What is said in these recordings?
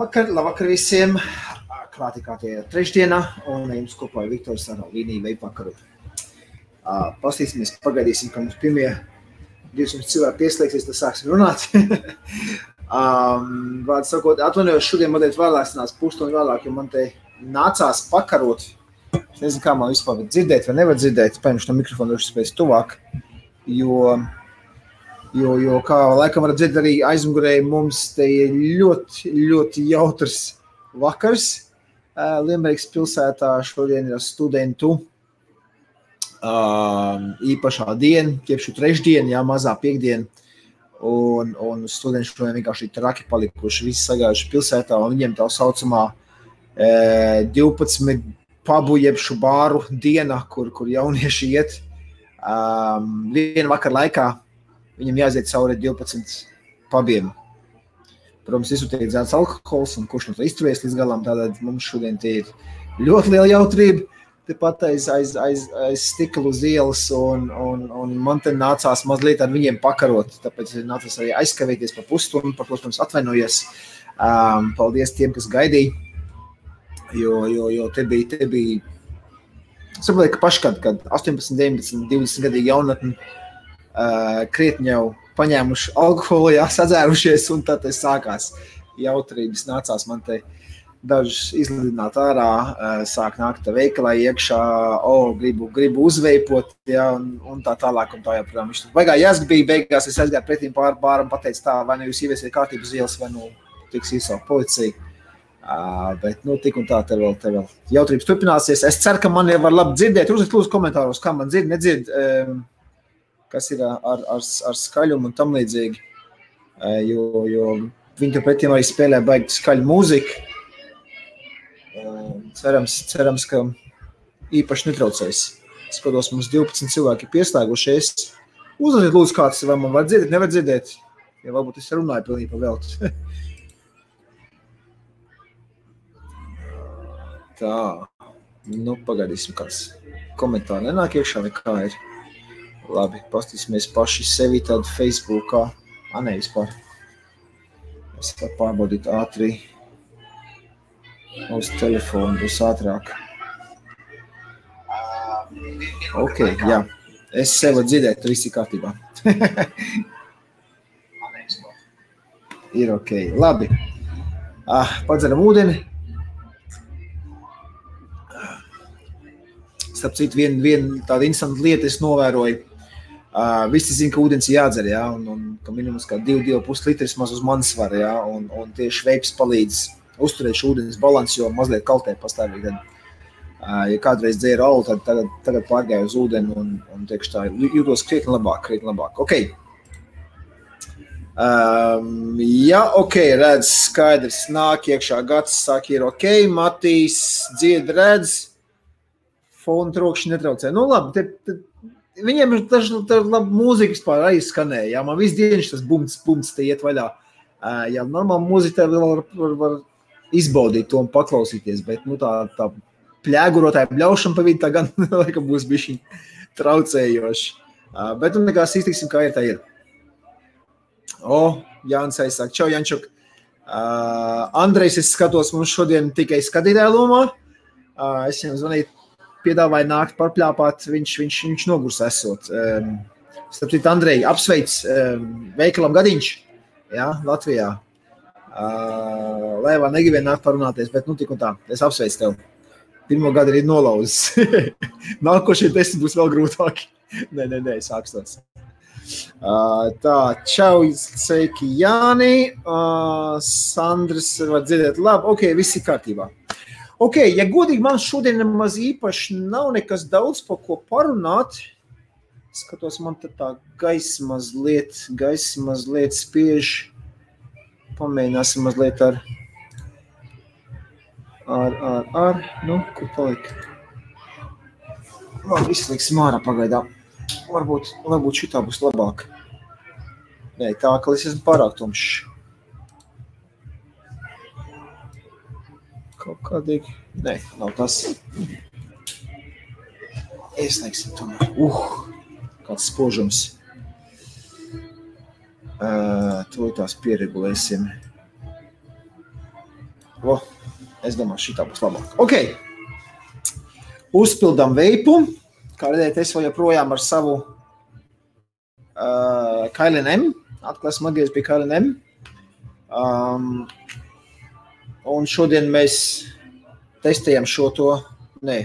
Labvakar, labvakar visiem! Klāti kā tie trešdienā, un jums kopā ir Viktors ar līniju veipakaru. Uh, Pastīsimies, pagaidīsim, ka mums pirmie 200 cilvēki pieslēgsies, tad sāksim runāt. um, Vārdu sakot, atvainojos šodien mazliet vēlāk, nāc pusstundu vēlāk, jo man te nācās pakarot. Es nezinu, kā man vispār dzirdēt vai nevar dzirdēt, paņemšu no mikrofona droši spēc tuvāk, jo Jo, jo kā laikam varat dzirdēt, arī aizmugurē mums te ir ļoti, ļoti jautrs vakars. Limbergas pilsētā šodien ir studentu īpašā diena, tiepšu trešdiena, jā, mazā piekdiena. Un, un studenti šodien vienkārši traki palikuši, visi sagājuši pilsētā, un viņiem tā saucamā 12 pubu jeb šo bāru diena, kur, kur jaunieši iet. Um, vienu vakaru laikā viņam jāiziet cauri 12 pabiem. Protams, tiek dzēts alkohols, un kurš no tā izturēs līdz galam. Tādēļ mums šodien ir ļoti liela jautrība. Tepat aiz, aiz, aiz, aiz stikla uz ielas, un, un, un man te nācās mazliet ar viņiem pakarot. Tāpēc es nācos arī aizkavēties par pusstundu, par ko, protams, atvainojos. Um, paldies tiem, kas gaidīja. Jo, jo, jo te bija, te bija. Saprotu, ka paši, kad, kad 18, 19, 20 gadu jaunatni uh, krietni jau paņēmuši alkoholu, jā, sadzērušies, un tad sākās jautrības. Nācās man te dažus izlidināt ārā, uh, sāk nākt veikalā iekšā, oh, gribu, gribu uzveipot, jā, un, un tā tālāk, un tā joprojām. Viņš tur baigā jāsgbija, beigās es aizgāju pretīm pār bāram, pateicu tā, vai nu jūs ieviesiet kārtību uz ielas, vai nu tiks īsāk policija. Uh, bet, nu, tik un tā, te vēl, te vēl jautrības turpināsies. Es ceru, ka man jau var labi dzirdēt. Uzlikt, lūdzu, komentāros, kā man dzird, nedzird. Um, kas ir ar, ar, ar skaļumu un tam līdzīgi. Jo, jo viņi turpretī arī spēlē baigi skaļu mūziku. Cerams, cerams, ka īpaši netraucēs. Skatos, mums 12 cilvēki ir pieslēgušies. Uzzvaniet, lūdzu, kāds vai man var dzirdēt, nevar dzirdēt. Ja varbūt es runāju pilnīgi pa veltu. Tā, nu pagaidīsim, kāds komentāri nenāk iekšā vai kā ir. Labi, paskatīsimies paši sevi tad Facebookā. A, ne, vispār. Es varu pārbaudīt ātri uz telefonu, būs ātrāk. Ok, jā. Es sevi dzirdēju, viss ir kārtībā. ir ok, labi. Ah, padzeram ūdeni. Starp citu, viena vien tāda interesanta lieta es novēroju Uh, visi zina, ka ūdens ir jādzer, ja, un, un ka minimums 2,5 litrs maz uz manas svara, ja, un, un tieši veips palīdz uzturēt šo ūdens balansu, jo mazliet kaltē pastāvīgi. Tad, uh, ja kādreiz dzēru alu, tad tagad, tagad pārgāju uz ūdeni un, un teikšu tā, jūtos krietni labāk, krietni labāk. Ok. Um, jā, ok, redz, skaidrs, nāk iekšā gads, saka, ir ok, Matīs, dzied, redz, fona trokšņi netraucē. Nu labi, te, te Viņiem ir labi mūzika vispār aizskanēja. Jā, man viss dienas tas bumts, bumts te iet vaļā. Jā, normāli mūzika var, var, var izbaudīt to un paklausīties, bet nu, tā, tā pļēgurotāja bļaušana pa vidu tā gan laikam būs bišķiņ traucējoši. Bet nu nekās iztiksim, kā ir tā ir. O, Jānis aizsāk. Čau, Jančuk. Uh, Andrejs, es skatos mums šodien tikai skatītāju lomā. Uh, es viņam zvanīju piedāvāja nākt parpļāpāt, viņš, viņš, viņš nogurs esot. Um, starp citu, Andrei, apsveic um, veikalam gadiņš, jā, Latvijā. Uh, lai vēl negribēja nākt parunāties, bet nu tik un tā, es apsveicu tev. Pirmo gadu ir nolauzis. Nākošie desmit būs vēl grūtāki. nē, nē, nē, sākstos. Uh, tā, čau, sveiki, Jāni. Uh, Sandrs, var dzirdēt, labi, ok, viss ir kārtībā. Ok, ja godīgi man šodien nemaz īpaši nav nekas daudz par ko parunāt. Skatos, man te tā gaisa mazliet, gaisa mazliet spiež. Pamēģināsim mazliet ar, ar, ar, ar, nu, kur palika. Labi, izslēgsim ārā pagaidām. Varbūt, varbūt šitā būs labāk. Nē, tā, ka es esmu pārāk tumšs. Kaut kādīgi. Nē, nav tas. Ieslēgsim tomēr. Uh, kāds spožums. Uh, to tās pieregulēsim. Oh, es domāju, šī tā būs labāk. Ok. Uzpildām veipu. Kā redzēt, es vēl joprojām ar savu uh, KLM. Atkal esmu atgriezies pie KLM. Um, un šodien mēs testējam šo to. Nē.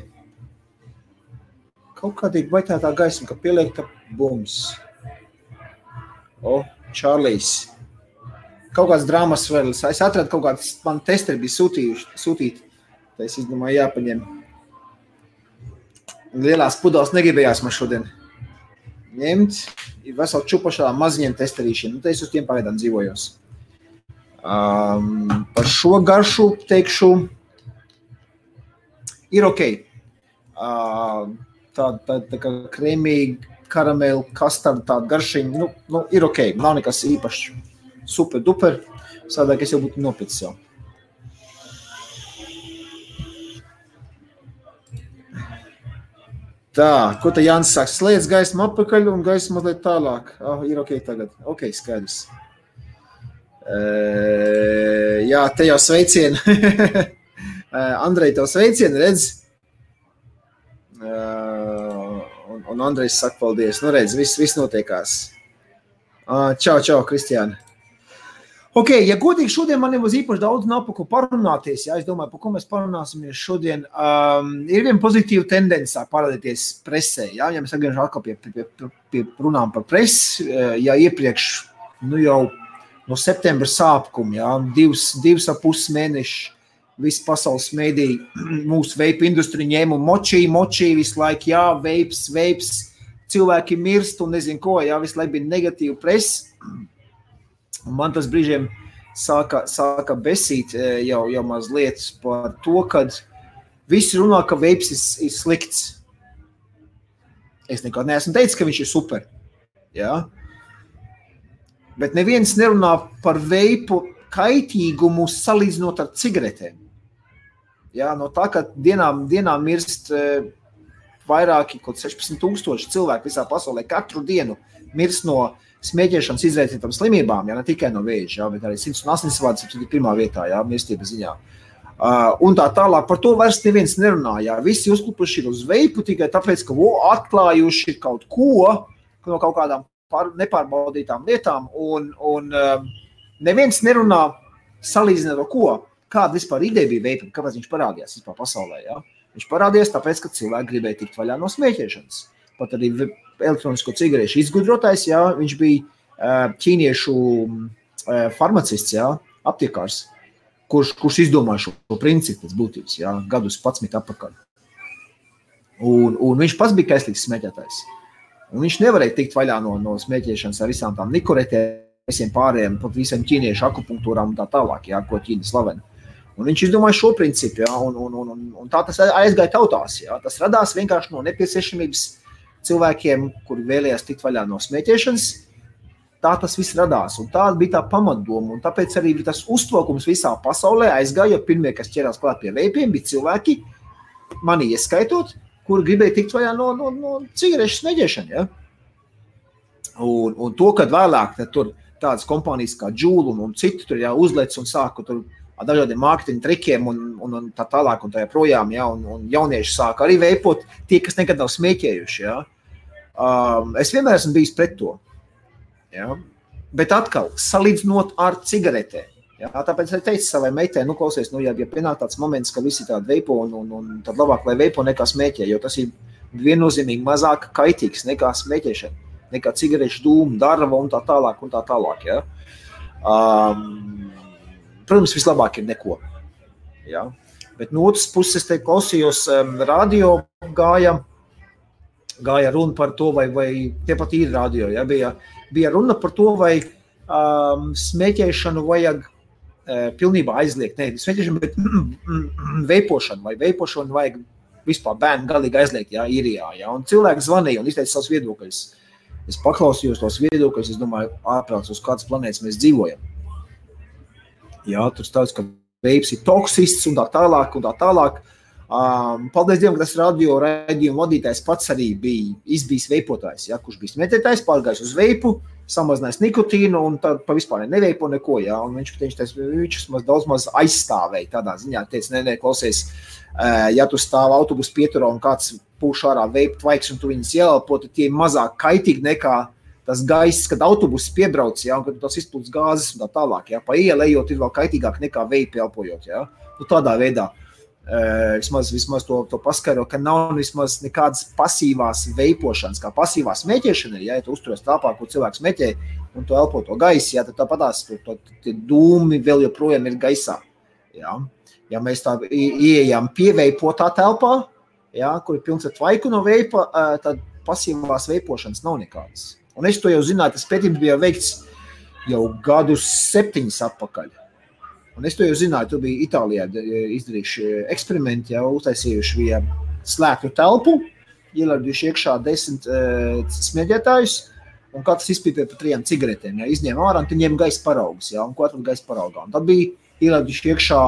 Kaut kādīgi vai tā tā gaisma, ka pieliekta bums. O, Čārlijs. Kaut kāds drāmas vēl. Es atradu kaut kādas, man testeri bija sūtījuši, sūtīti. Tā es izdomāju, jāpaņem. Lielās pudeles negribējās man šodien ņemt. Ir vesela čupa šādām maziņiem testerīšiem. Nu, es uz tiem pagaidām dzīvojos. Um, par šo garšu teikšu, ir ok. Uh, tā, tā, tā kā krēmīga, karamela, kastarda, tāda garšiņa, nu, nu, ir ok. Nav nekas īpašs. Super, duper. Sādāk es jau būtu nopircis jau. Tā, ko te Jānis saka? Slēdz gaismu atpakaļ un gaismu mazliet tālāk. Oh, ir ok tagad. Ok, skaidrs. Jā, te jau sveicieni. Andrej, tev sveicieni, redz? Un, un Andrejs saka paldies. Nu, redz, viss, viss notiekās. Čau, čau, Kristiāna. Ok, ja godīgi, šodien man nebūs īpaši daudz nav par ko parunāties. Ja, es domāju, par ko mēs parunāsimies šodien. Um, ir viena pozitīva tendence parādīties presē. Ja, ja mēs atgriežamies atkal pie, pie, pie, pie runām par presi, ja iepriekš nu jau no septembra sākuma, ja, divas, divas ap pus mēnešus, visi pasaules mēdīji mūsu veipu industrija ņēma un močīja, močīja visu laiku, jā, veips, veips, cilvēki mirst un nezinu ko, jā, visu laiku bija negatīva presa. Man tas brīžiem sāka, sāka besīt e, jau, jau mazliet par to, ka visi runā, ka veips ir, ir slikts. Es nekad neesmu teicis, ka viņš ir super. Ja? Bet neviens nerunā par veipu kaitīgumu salīdzinot ar cigaretēm. Ja? No tā, ka dienām, dienām mirst e, vairāki, kaut 16,000 cilvēku visā pasaulē katru dienu mirst no smēķēšanas izraisītām slimībām, ja ne tikai no vēža, ja, bet arī 180 vārds ir pirmā vietā, ja, mirstības ziņā. Uh, un tā tālāk par to vairs neviens nerunāja. Visi uzklupuši ir uz veipu tikai tāpēc, ka vo, atklājuši kaut ko no kaut kādām pār, nepārbaudītām lietām, un, un uh, neviens nerunā salīdzinot ar ko. Kāda vispār ideja bija veipam, kāpēc viņš parādījās vispār pasaulē? Ja? Viņš parādījās tāpēc, ka cilvēki gribēja tikt vaļā no smēķēšanas. Pat arī elektronisko cigarešu izgudrotājs, jā, viņš bija ķīniešu farmacists, jā, aptiekārs, kurš, kurš izdomāja šo principu pēc būtības, jā, gadus 11 atpakaļ. Un, un viņš pats bija kaislīgs smēķētājs. Un viņš nevarēja tikt vaļā no, no smēķēšanas ar visām tām nikoretēm, visiem pārējiem, pat visiem ķīniešu akupunktūrām un tā tālāk, jā, ko Ķīna slavena. Un viņš izdomāja šo principu, jā, un, un, un, un tā tas aizgāja tautās. Jā. Tas radās vienkārši no nepieciešamības cilvēkiem, kuri vēlējās tikt vaļā no smēķēšanas. Tā tas viss radās. Un tā bija tā pamatdoma. Un tāpēc arī tas uzplaukums visā pasaulē aizgāja. Pirmie, kas ķērās klāt pie veipiem, bija cilvēki, mani ieskaitot, kuri gribēja tikt vaļā no, no, no cigarešu smēķēšanas. Ja? Un, un to, kad vēlāk tur tādas kompānijas kā Džūla un, citu tur jau uzlec un sāka tur ar dažādiem mārketinga trikiem un, un, un tā tālāk, un tā joprojām, ja, un, un jaunieši sāk arī veipot, tie, kas nekad nav smēķējuši. Ja. Um, es vienmēr esmu bijis pret to. Ja? Bet atkal, salīdzinot ar cigaretēm. Ja? Tāpēc es teicu savai meitai, nu, klausies, nu, ja, ja pienāk tāds moments, ka visi tādi veipo, un, un, un tad labāk, lai veipo nekā smēķē, jo tas ir viennozīmīgi mazāk kaitīgs nekā smēķēšana, nekā cigarešu dūmu, darba un tā tālāk. Un tā tālāk ja? um, protams, vislabāk ir neko. Ja? Bet no otras puses, te klausījos, um, radio gāja gāja runa par to, vai, vai tepat ir radio. Ja, bija, bija runa par to, vai um, smēķēšanu vajag pilnībā aizliegt. Ne smēķēšanu, bet veipošanu vai veipošanu vajag vispār bērnu galīgi aizliegt, ja īrijā. Ja, un cilvēki zvanīja un izteica savus viedokļus. Es paklausījos tos viedokļus, es domāju, ārprāts, uz kādas planētas mēs dzīvojam. Jā, tur stāsta, ka veips ir toksisks un tā tālāk. Un tā tālāk. Um, paldies Dievam, ka tas radio raidījuma vadītājs pats arī bija izbijis veipotājs, ja, kurš bija smēķētājs, pārgājis uz veipu, samazinājis nikotīnu un tad vispār neveipo neko. Ja, viņš viņš, teica, viņš maz, daudz maz aizstāvēja tādā ziņā, teica, nē, nē, klausies, uh, ja tu stāv autobusu pieturā un kāds pūš ārā veipu tvaiks un tu viņus ieelpo, tad tie ir mazāk kaitīgi nekā tas gaiss, kad autobuss piebrauc, ja, un kad tas izplūst gāzes un tā tālāk. Ja, pa ielējot ir vēl kaitīgāk nekā veipu elpojot. Ja. Nu, tādā veidā. Uh, vismaz, vismaz to, to paskaidro, ka nav vismaz nekādas pasīvās veipošanas, kā pasīvā smēķēšana. Ja, ja tu uzturies telpā, kur cilvēks smēķē un tu elpo to gaisu, ja, tad tāpatās tie dūmi vēl joprojām ir gaisā. Ja, ja mēs tā ieejam pieveipotā telpā, ja, kur ir pilns ar tvaiku no veipa, uh, tad pasīvās veipošanas nav nekādas. Un es to jau zināju, tas pētījums bija veikts jau gadus septiņus atpakaļ. Un es to jau zināju, tu biji Itālijā izdarījuši eksperimenti, jau uztaisījuši vienu slēgtu telpu, ielaiduši iekšā desmit uh, smēķētājus, un katrs izpīpēja pa trijām cigaretēm. Ja, izņēma ārā, un tad ņēma gaisa paraugus, ja, un ko atrada gaisa paraugā. Un tad bija ielaiduši iekšā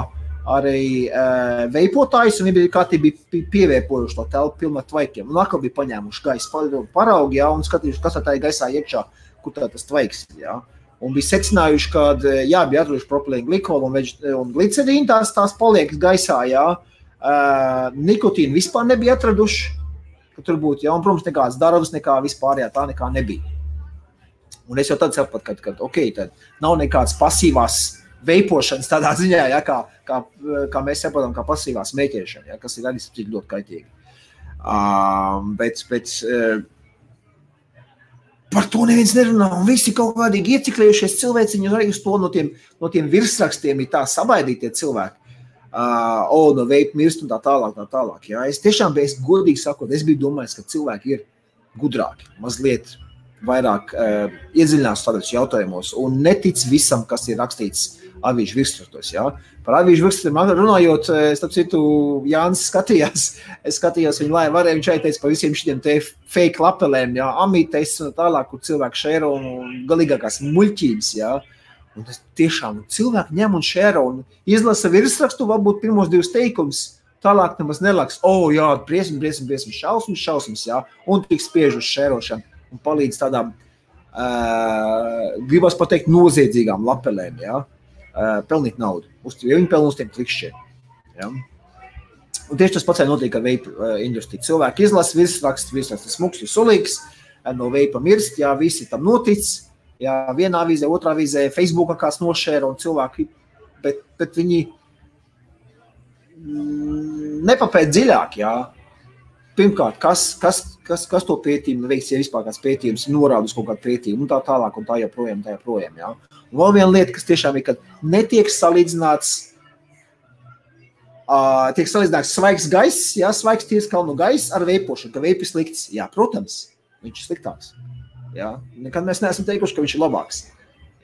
arī uh, veipotājs, viņi bija kārtīgi pievēpojuši to telpu pilnu ar tvaikiem. Un atkal bija paņēmuši gaisa paraugu, ja, un skatījuši, kas tā ir gaisā iekšā, kur tā tas tvaiks. Ja. Un bija secinājuši, ka jā, bija atraduši propilēnu glikolu un, un glicerīnu, tās, tās paliek gaisā. Jā. Uh, nikotīnu vispār nebija atraduši. Tur būtu, ja, un, protams, nekādas darbas, nekā vispārējā tā nekā nebija. Un es jau tad sapratu, ka, ka okay, nav nekādas pasīvās veipošanas tādā ziņā, ja, kā, kā, kā mēs saprotam, kā pasīvā smēķēšana, ja, kas ir arī ļoti kaitīgi. Um, bet, bet uh, Par to neviens nerunā. Un visi kaut kādīgi ieciklējušies cilvēciņi arī uz to no tiem, no tiem virsrakstiem ir tā sabaidītie cilvēki. Uh, o, no veipa mirst un tā tālāk, tā tālāk. Jā. Es tiešām es godīgi sakot, es biju domājis, ka cilvēki ir gudrāki, mazliet vairāk uh, iedziļinās tādos jautājumos un netic visam, kas ir rakstīts avīžu virsrakstos. Ja? Par avīžu virsrakstiem runājot, eh, starp citu, Jānis skatījās, es skatījos viņa laivu, varēja viņš aiteicis par visiem šiem te fake lapelēm, ja? amītes un tālāk, kur cilvēki šēro un galīgākās muļķības. Ja? Un tas tiešām cilvēki ņem un šēro un izlasa virsrakstu, varbūt pirmos divus teikumus. Tālāk nemaz nelaks, oh, jā, briesmas, briesmas, briesmas, šausmas, šausmas, jā, un tik spiež uz šērošanu un palīdz tādām, uh, gribas pateikt, noziedzīgām lapelēm. Ja? uh, pelnīt naudu. Uz, ja viņi pelna uz tiem klikšķiem. Ja? Un tieši tas pats notiek ar veipu uh, industriju. Cilvēki izlasa virsrakstu, virsrakstu smūgs, sulīgs, no veipa mirst, jā, visi tam notic. Jā, vienā avīzē, otrā avīzē, Facebookā kāds nošēra un cilvēki, bet, bet viņi mm, nepapēt dziļāk, jā. Pirmkārt, kas, kas, kas, kas to pētījumu veiks, ja vispār kāds pētījums norāda uz kaut kādu pētījumu, un tā tālāk, un tā joprojām, tā joprojām, jā. Un vēl viena lieta, kas tiešām ir, kad netiek salīdzināts, uh, tiek salīdzināts svaigs gaiss, jā, svaigs tīrs kalnu gaiss ar veipošanu, ka veipis slikts. Jā, protams, viņš ir sliktāks. Jā. Nekad mēs neesam teikuši, ka viņš ir labāks.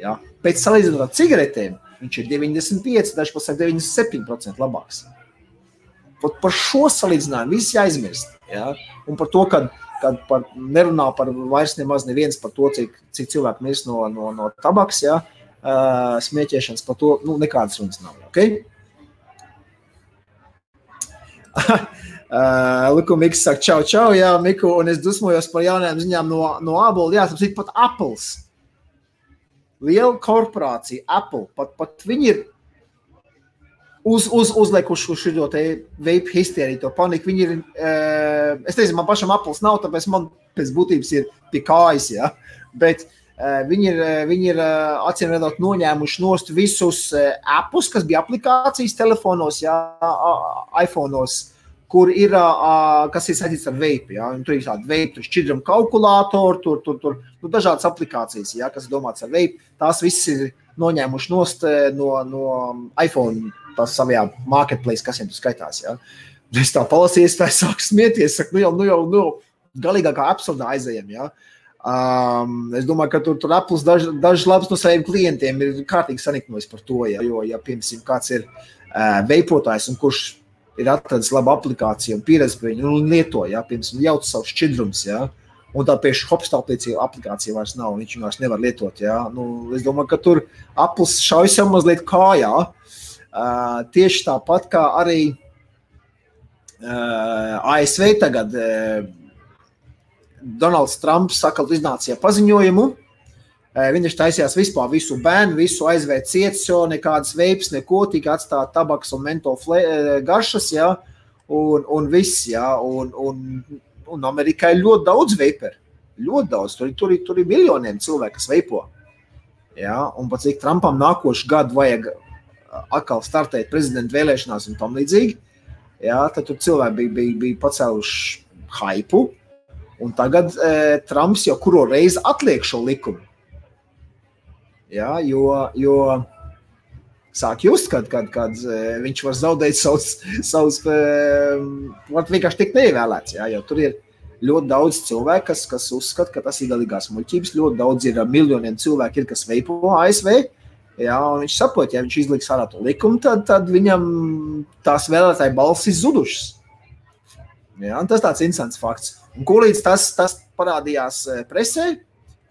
Jā. Pēc salīdzinot ar cigaretēm, viņš ir 95, daži pat 97% labāks. Pat par šo salīdzinājumu viss jāizmirst. Jā. Un par to, ka kad par, nerunā par vairs nemaz neviens par to, cik, cik cilvēki mirst no, no, no tabaks, ja, uh, smieķēšanas, par to nu, nekādas runas nav. Okay? Uh, Liku Mikls saka, čau, čau, jā, Miku, un es dusmojos par jaunajām ziņām no, no Abola. Jā, tas ir pat Apples. Liela korporācija, Apple, pat, pat viņi ir uz, uz, uzliekuši uz šo veidu histēriju, to paniku. Viņi ir, uh, es nezinu, man pašam apelsīns nav, tāpēc man pēc būtības ir pie kājas. Ja? Bet uh, viņi ir, viņi ir uh, acīm redzot, noņēmuši nost visus uh, apus, kas bija aplikācijas telefonos, ja? iPhone'os. Kur ir, kas ir saistīts ar veidu. Ja? Tur ir tāda veidu, šķidruma kalkulātori, tur, tur, tur nu, dažādas aplikācijas, ja? kas domāts ar veidu. Tās visas ir noņēmuši nost no, no iPhone tās savā marketplace, kas viņam tur skaitās. Ja? Es tā palasīju, tā sāku smieties, saku, nu jau, nu jau, nu, galīgākā absurdā aizējām. Ja? Um, es domāju, ka tur, tur Apple dažs daž labs no saviem klientiem ir kārtīgi saniknojis par to. Ja? Jo, ja, piemēram, kāds ir uh, veipotājs un kurš ir atradis labu aplikāciju un pieredzi pie viņa un lieto, ja? piemēram, jauc savus šķidrumus. Ja? Un tā pieši hopstāpīcija aplikācija vairs nav, viņš viņu vairs nevar lietot. Ja? Nu, es domāju, ka tur Apple šaujas jau mazliet kājā. Uh, tieši tāpat kā arī ASV tagad Donalds Trumps sakal iznāca paziņojumu. Viņš taisījās vispār visu bērnu, visu aizvērt cietas, jo nekādas veips, neko tika atstāt tabaks un mentola garšas, ja, un, un viss, ja, un, un, un Amerikā ir ļoti daudz veiperu. Ļoti daudz, tur, tur, tur ir miljoniem cilvēku, kas veipo. Ja, un pat cik Trumpam nākošu gadu vajag atkal startēt prezidenta vēlēšanās un tam līdzīgi, ja, tad tur cilvēki bija, bija, bija pacēluši hypu, Un tagad e, Trumps jau kuru reizi atliek šo likumu. Ja, jo, jo sāk just, kad, kad, kad e, viņš var zaudēt savus, savus e, vienkārši tikt neievēlēts. Ja, jo tur ir ļoti daudz cilvēku, kas, kas uzskata, ka tas ir galīgās muļķības. Ļoti daudz ir miljoniem cilvēku, ir, kas veipo ASV. Ja, viņš saprot, ja viņš izliks ārā to likumu, tad, tad viņam tās vēlētāju balss ir zudušas. Ja, tas tāds interesants fakts. Un kurlīdz tas, tas parādījās eh, presē,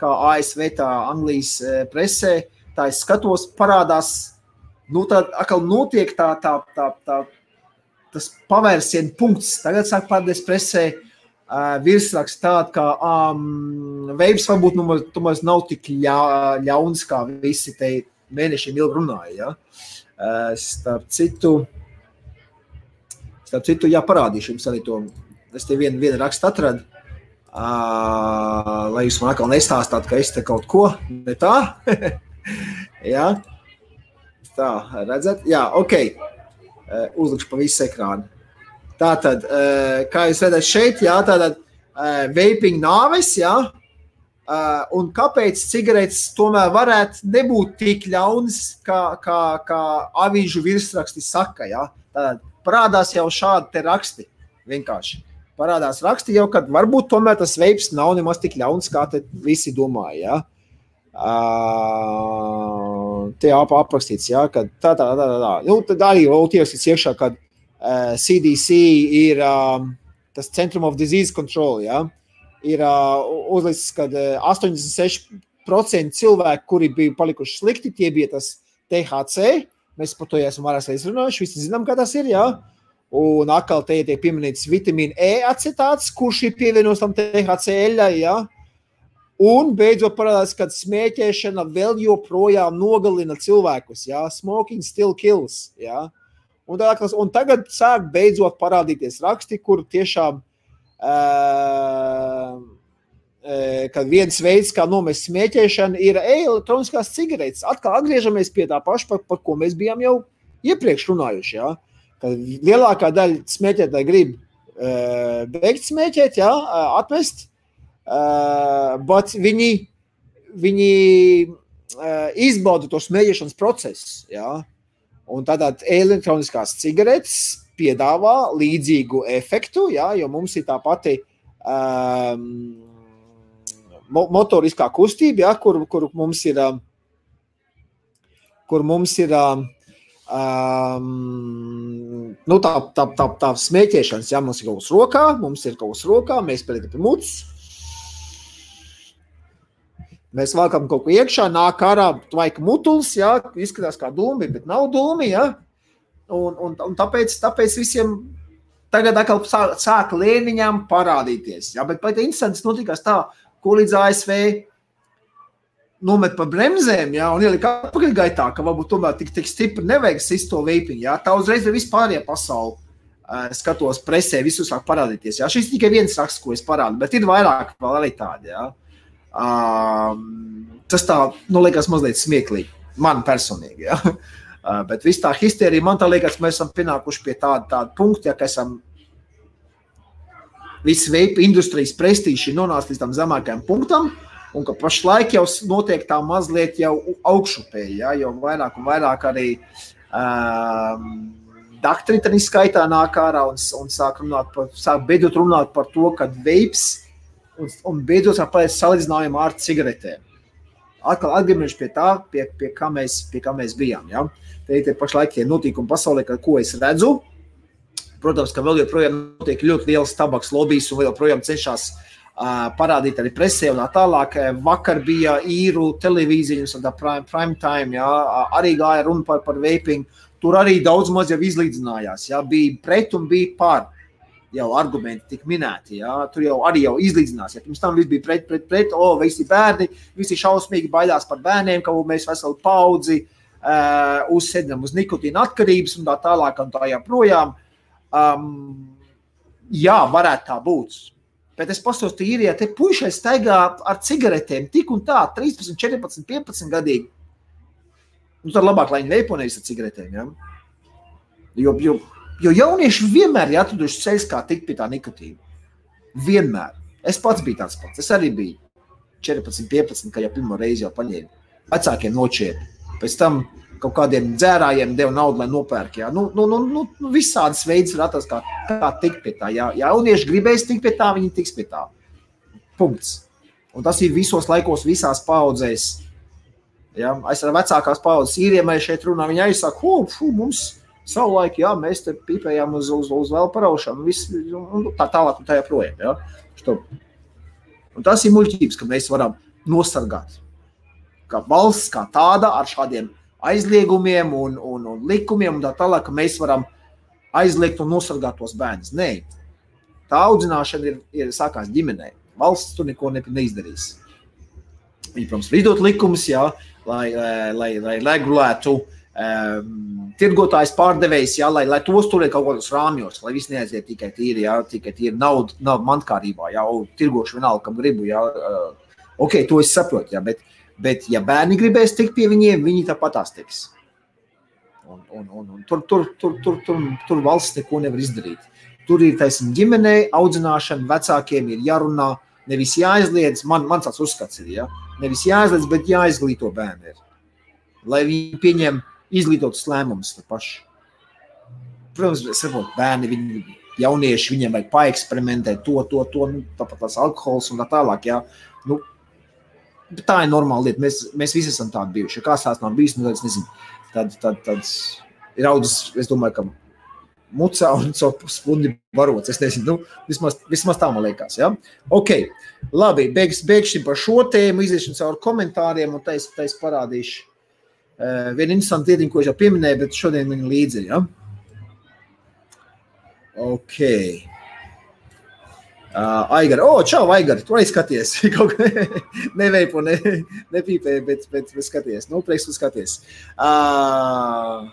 kā ASV, tā Anglijas eh, presē, tā es skatos, parādās, nu, tā atkal notiek tā, tā, tā, tā tas pavērsienu punkts. Tagad sāk parādīties presē uh, virsraksts tāda, ka um, veids varbūt nu, tomēr nav tik ļa, ļauns, kā visi te mēnešiem ilgi runāja. Ja? Uh, starp citu, starp citu, jā, parādīšu jums arī to Es te vienu, vienu rakstu atradu, uh, lai jūs man atkal nestāstītu, ka es te kaut ko ne tā. jā, tā, redzat? Jā, ok. Uh, uzlikšu pa visu ekrānu. Tā tad, uh, kā jūs redzat šeit, jā, tātad uh, vaping nāves, jā, Uh, un kāpēc cigaretes tomēr varētu nebūt tik ļaunas, kā, kā, kā avīžu virsraksti saka? Ja? Tad parādās jau šādi raksti. Vienkārši parādās raksti jau, ka varbūt tomēr tas veids nav nemaz tik ļauns, kā visi domāja. Ja? Uh, te ap, aprakstīts, ja, ka tā, tā, tā, tā. Nu, tad arī vēl tiesas iekšā, ka uh, CDC ir um, tas Centrum of Disease Control, ja, ir uh, uzlicis, ka uh, 86% cilvēku, kuri bija palikuši slikti, tie bija tas THC. Mēs par to esam vairāk izrunājuši, visi zinām, kā tas ir, jā. Un atkal te tiek pieminēts vitamīna E acetāts, kurš ir pievienots tam THC eļai. Ja? Un beidzot parādās, ka smēķēšana vēl joprojām nogalina cilvēkus. Ja? Smoking still kills. Ja? Un, tā, un tagad sāk beidzot parādīties raksti, kur tiešām uh, kad viens veids, kā nomest smēķēšanu, ir elektroniskās cigaretes. Atkal atgriežamies pie tā paša, par, par ko mēs bijām jau iepriekš runājuši. Ja? Kad lielākā daļa smēķētāji grib uh, beigt smēķēt, jā, atmest, uh, bet viņi, viņi uh, izbauda to smēķēšanas procesu. Jā. Un tādā elektroniskās cigaretes piedāvā līdzīgu efektu, jā, jo mums ir tā pati um, motoriskā kustība, jā, kur, kur mums ir, kur mums ir um, Um, nu, tā, tā, tā, tā smēķēšanas, ja mums ir kaut kas rokā, mums ir kaut kas rokā, mēs pēdējām pie mutes. Mēs valkam kaut ko iekšā, nāk ārā tvaika mutulis, ja, izskatās kā dūmi, bet nav dūmi, ja. Un, un, un tāpēc, tāpēc visiem tagad atkal sāk, sāk lēniņām parādīties. Ja, bet pat interesants notikās tā, ko līdz ASV nomet pa bremzēm, ja, un ielika atpakaļgaitā, ka varbūt tomēr tik, tik stipri nevajag sist to veipiņu. Ja, tā uzreiz ir vispārējā pasaule. Uh, skatos presē, visus sāk parādīties. Ja. Šis tikai viens raksts, ko es parādu, bet ir vairāk vēl arī tādi. Ja. Uh, tas tā, nu, liekas mazliet smieklīgi. Man personīgi. Ja. Uh, bet viss tā histērija, man tā liekas, mēs esam pienākuši pie tāda, tāda punkta, ja, ka esam visi veipi industrijas prestīži nonācis līdz tam zemākajam punktam. Un ka pašlaik jau notiek tā mazliet jau augšupēji, ja, jo vairāk un vairāk arī um, doktori skaitā nāk ārā un, un sāk, par, sāk beidzot runāt par to, ka veips un, un beidzot palikt salīdzinājumu ar cigaretēm. Atkal atgriežamies pie tā, pie, pie, kā mēs, pie kā mēs bijām. Ja? Te ir pašlaik tie notikumi pasaulē, ka, ko es redzu. Protams, ka vēl joprojām notiek ļoti liels tabaks lobbyis un vēl joprojām cenšas uh, parādīt arī presē un tā tālāk. Vakar bija īru televīzijas un tā prime, prime time, jā, arī gāja runa par, par vaping. Tur arī daudz maz jau izlīdzinājās. Jā, bija pret un bija par. jau argumenti tika minēti. Ja? Tur jau arī jau izlīdzinās. Ja pirms tam viss bija pret, pret, pret, o, visi bērni, visi šausmīgi baidās par bērniem, ka mēs veseli paudzi uh, uzsēdam uz nikotīna atkarības un tā tālāk un tā joprojām. Um, jā, varētu tā būt. Bet es paskatos, ka īrijā te puikai staigā ar cigaretēm tik un tā, 13, 14, 15 gadīgi. Nu, tad labāk, lai viņi veipo nevis ar cigaretēm. Ja? Jo, jo Jo jaunieši vienmēr ir atraduši ceļus, kā tikt pie tā nikotīna. Vienmēr. Es pats biju tāds pats. Es arī biju 14, 15, kad jau pirmo reizi jau paņēmu. Vecākiem nočēri. Pēc tam kaut kādiem dzērājiem deva naudu, lai nopērk. Jā. Nu, nu, nu, nu, nu, visādas veids var atrast, kā, kā tikt pie tā. Ja jaunieši gribēs tikt pie tā, viņi tiks pie tā. Punkts. Un tas ir visos laikos, visās paudzēs. Ja? Es ar vecākās paudzes īriem šeit runāju, viņi aizsaka, ka mums ir Savulaik, jā, mēs te pīpējām uz, uz, uz vēl paraušanu, viss, un tā tālāk, un tā joprojām. Ja? Što. Un tas ir muļķības, ka mēs varam nosargāt. Kā valsts kā tāda ar šādiem aizliegumiem un, un, un likumiem, un tā tālāk, ka mēs varam aizliegt un nosargāt tos bērnus. Nē, tā audzināšana ir, ir sākās ģimenē. Valsts tur neko neizdarīs. Viņi, protams, var izdot likumus, jā, lai, lai, lai, regulētu uh, um, tirgotājs, pārdevējs, jā, lai, lai tos turētu kaut kādos rāmjos, lai viss neaiziet tikai tīri, jā, tikai tīri naudu, naudu mantkārībā, jā, un tirgošu vienalga, kam gribu, jā. Uh, ok, to es saprotu, jā, bet, bet ja bērni gribēs tikt pie viņiem, viņi tāpat tiks. Un, un, un, un tur, tur, tur, tur, tur, tur valsts neko nevar izdarīt. Tur ir taisnība ģimenei, audzināšana, vecākiem ir jārunā, nevis jāizliedz, man, man tāds uzskats ir, ja? nevis jāizliedz, bet jāizglīto bērni. Ir. Lai viņi pieņem izglītotus lēmumus paši. Protams, saprot, bērni, viņi, jaunieši, viņiem vajag paeksperimentēt to, to, to, nu, tāpat tās alkohols un tā tālāk. Jā. Nu, tā ir normāla lieta. Mēs, mēs visi esam tādi bijuši. Ja kāds tāds nav bijis, nu, tad es nezinu. Tad, tad, tad ir audzis, es domāju, ka mucā un spundi barots. Es nezinu, nu, vismaz, vismaz tā man liekas. Ja? Ok, labi, beigs, beigsim par šo tēmu, iziesim cauri komentāriem un tais, tais parādīšu Uh, viena interesanta lieta, ko es jau pieminēju, bet šodien viņa līdzi. Ja? Ok. Uh, Aigar, oh, čau, Aigar, tu arī skaties. Kaut kā neveipo, ne, nepīpēji, bet, bet, bet skaties. Nu, prieks, tu skaties. Uh,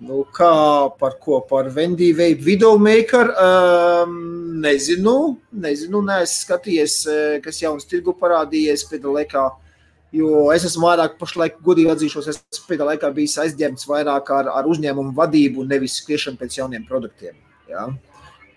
nu, kā par ko? Par Wendy Vape videomaker? Um, nezinu, nezinu, neesmu skatījies, kas jauns tirgu parādījies pēdējā laikā. Uh, Jo es esmu vairāk, pašlaik, godīgi atzīšos, es pēdējā laikā biju aizņemts vairāk ar, ar uzņēmumu vadību, nevis skriešanu pēc jauniem produktiem. Ja?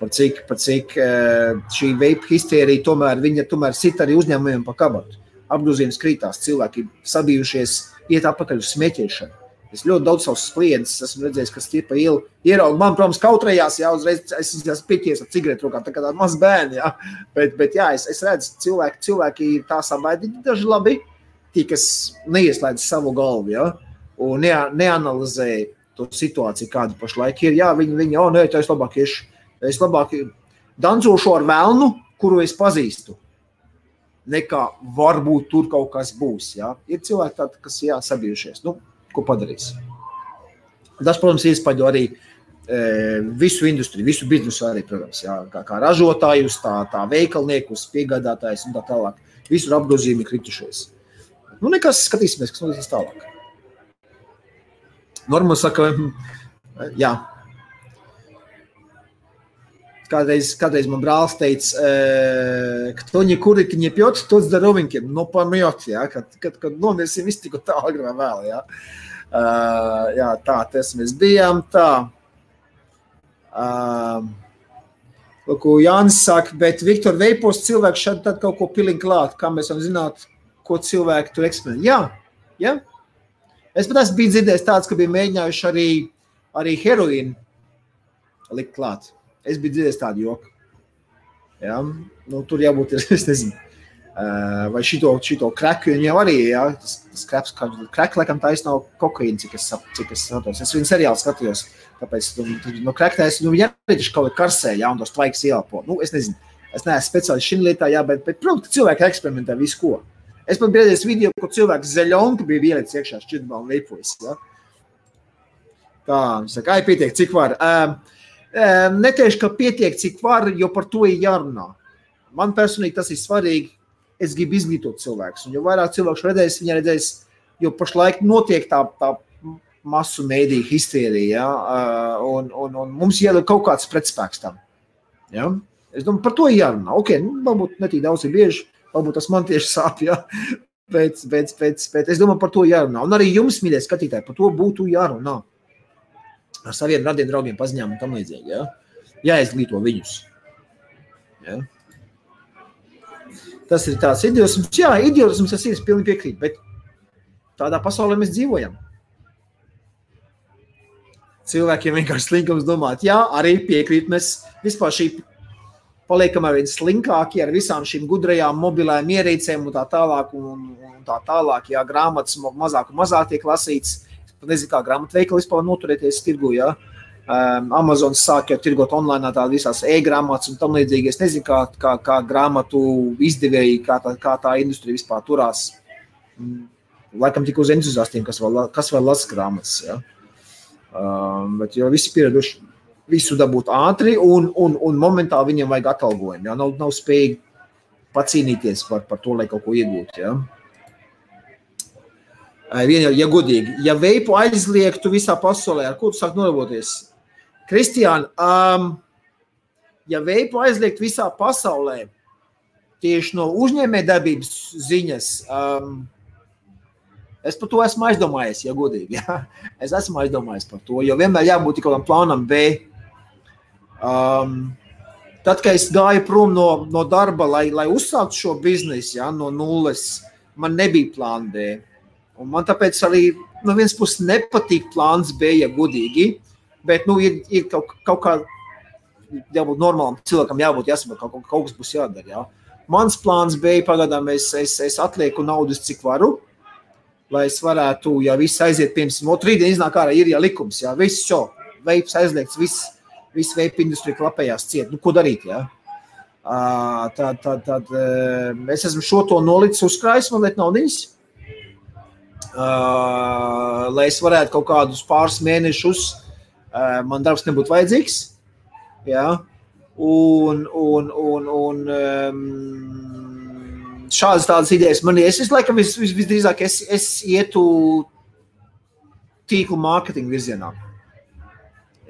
Par cik, par cik eh, šī veipa histērija tomēr, tomēr sit arī uzņēmumiem pa kabatu. Apgrozījums krītās, cilvēki sabijušies, iet atpakaļ uz smēķēšanu. Es ļoti daudz savus klientus esmu redzējis, kas tie pa ielu ierauga. Man, protams, kautrējās, jā, uzreiz es esmu pieķies ar cigaretu rokā, tā kā tāda maz bērni, jā. Bet, bet jā, es, es redzu, cilvēki, cilvēki ir tā sabaidīti, daži labi, tie, kas neieslēdz savu galvu ja, un ne, neanalizē to situāciju, kāda pašlaik ir. Jā, viņi, viņi oh, nē, tā es labāk iešu. Es labāk dancošu ar vēlnu, kuru es pazīstu. Nekā varbūt tur kaut kas būs. Ja. Ir cilvēki, tādi, kas jā, sabijušies. Nu, ko padarīs? Tas, protams, iespaido arī e, visu industriju, visu biznesu arī, protams, jā, kā, kā ražotājus, tā, tā veikalniekus, piegādātājus un tā tālāk. Visur apgrozījumi kritušies. Nu, nekas, skatīsimies, kas notiks tālāk. Norma saka, jā. Kādreiz, kādreiz man brālis teica, ka to nekur ne pjot, to zdarovinki, no nu, pamjot, ja, kad, kad, kad nomirsim visi tikko tā agrā vēl. Ja. Uh, jā, tā tas mēs bijām. Tā. Uh, Lūk, Jānis saka, bet Viktor Veipos cilvēks šeit tad kaut ko pilin klāt, kā mēs varam zināt, ko cilvēki tur eksperimentē. Jā, jā, Es pat esmu dzirdējis tādu, ka bija mēģinājuši arī, arī heroīnu likt klāt. Es biju dzirdējis tādu joku. Ja? Nu, tur jābūt, es nezinu, uh, vai šito, šito kreku viņam jau arī, ja? tas, tas kreps, krek, laikam tā nav kokaīna, cik es, cik es saprotu. Es viņu seriālu skatījos, tāpēc nu, no krektēs, nu, viņi arī taču kaut kā karsē, ja, un tos tvaiks ielpo. Nu, es nezinu, es neesmu speciālists šī lietā, jā, bet, bet, protams, cilvēki eksperimentē visu ko. Es pat biju redzējis video, kur cilvēks zeļonku bija ielicis iekšā šķidrumā un lipojas. Ja? Tā, viņš saka, ai, pietiek, cik var. Um, Netiešu, ka pietiek, cik var, jo par to ir jārunā. Man personīgi tas ir svarīgi. Es gribu izglītot cilvēkus. Jo vairāk cilvēku redzēs, viņi redzēs, jo pašlaik notiek tā, tā masu mēdīņu histērija. Ja? Un, un, un mums ir kaut kāds pretspēks tam. Ja? Es domāju, par to jārunā. Okay, nu, varbūt ne tik daudz ir bieži, varbūt tas man tieši sāp. Ja? Bet, bet, bet, bet es domāju, par to jārunā. Un arī jums, mīļie skatītāji, par to būtu jārunā ar saviem radiem draugiem, paziņām un tam līdzīgi. Ja? Jāizglīto viņus. Ja? Tas ir tāds idiotisms. Jā, idiotisms tas ir, es pilnīgi piekrītu, bet tādā pasaulē mēs dzīvojam. Cilvēkiem vienkārši slinkums domāt, jā, arī piekrīt, mēs vispār šī paliekam ar vien slinkāki ar visām šīm gudrajām mobilēm ierīcēm un tā tālāk, un, un tā tālāk, jā, grāmatas mazāk un mazāk tiek lasīts, pat nezinu, kā grāmatveikali vispār noturēties tirgu, jā. Um, Amazon sāk jau tirgot online tādas visas e-grāmatas un tam līdzīgi. Es nezinu, kā, kā, kā grāmatu izdevēji, kā tā, kā tā industrija vispār turās. Mm, laikam tik uz entuziastiem, kas vēl, kas vēl lasa grāmatas. Ja? Um, bet jau visi pieraduši visu dabūt ātri un, un, un momentāli viņiem vajag atalgojumu. Ja? Nav, nav spējīgi pacīnīties par, par to, lai kaut ko iegūtu. Ja? Viena, ja godīgi, ja veipu aizliegtu visā pasaulē, ar ko tu sāk nodarboties? Kristiāna, um, ja veipu aizliegt visā pasaulē, tieši no uzņēmējdarbības ziņas, um, es par to esmu aizdomājies, ja godīgi. Ja? Es esmu aizdomājies par to, jo vienmēr jābūt kaut kādam plānam B. Um, tad, kad es gāju prom no, no darba, lai, lai uzsāktu šo biznesu ja, no nulles, man nebija plāna B. Un man tāpēc arī no vienas puses nepatīk plāns B, ja godīgi. Bet nu, ir, ir kaut, kaut kā jābūt normālam cilvēkam, jābūt jāsaprot, ka kaut, kaut kas būs jādara. Jā. Mans plāns bija pagaidām, es, es, es atlieku naudas, cik varu, lai es varētu, ja viss aiziet, piemēram, rītdien iznāk ārā, ir jau likums, jā, viss šo veips aizliegts, viss, viss veipa industrija klapējās ciet. Nu, ko darīt? Jā? Tad, tad, tad es esmu šo to nolicis uzkrājis, man liek naudiņas. Uh, lai es varētu kaut kādus pāris mēnešus Eh, man darbs nebūtu vajadzīgs. Ja? Un, un, un, un um, šādas tādas idejas man ir. Es, es laikam vis, vis, visdrīzāk es, es ietu tīklu mārketinga virzienā.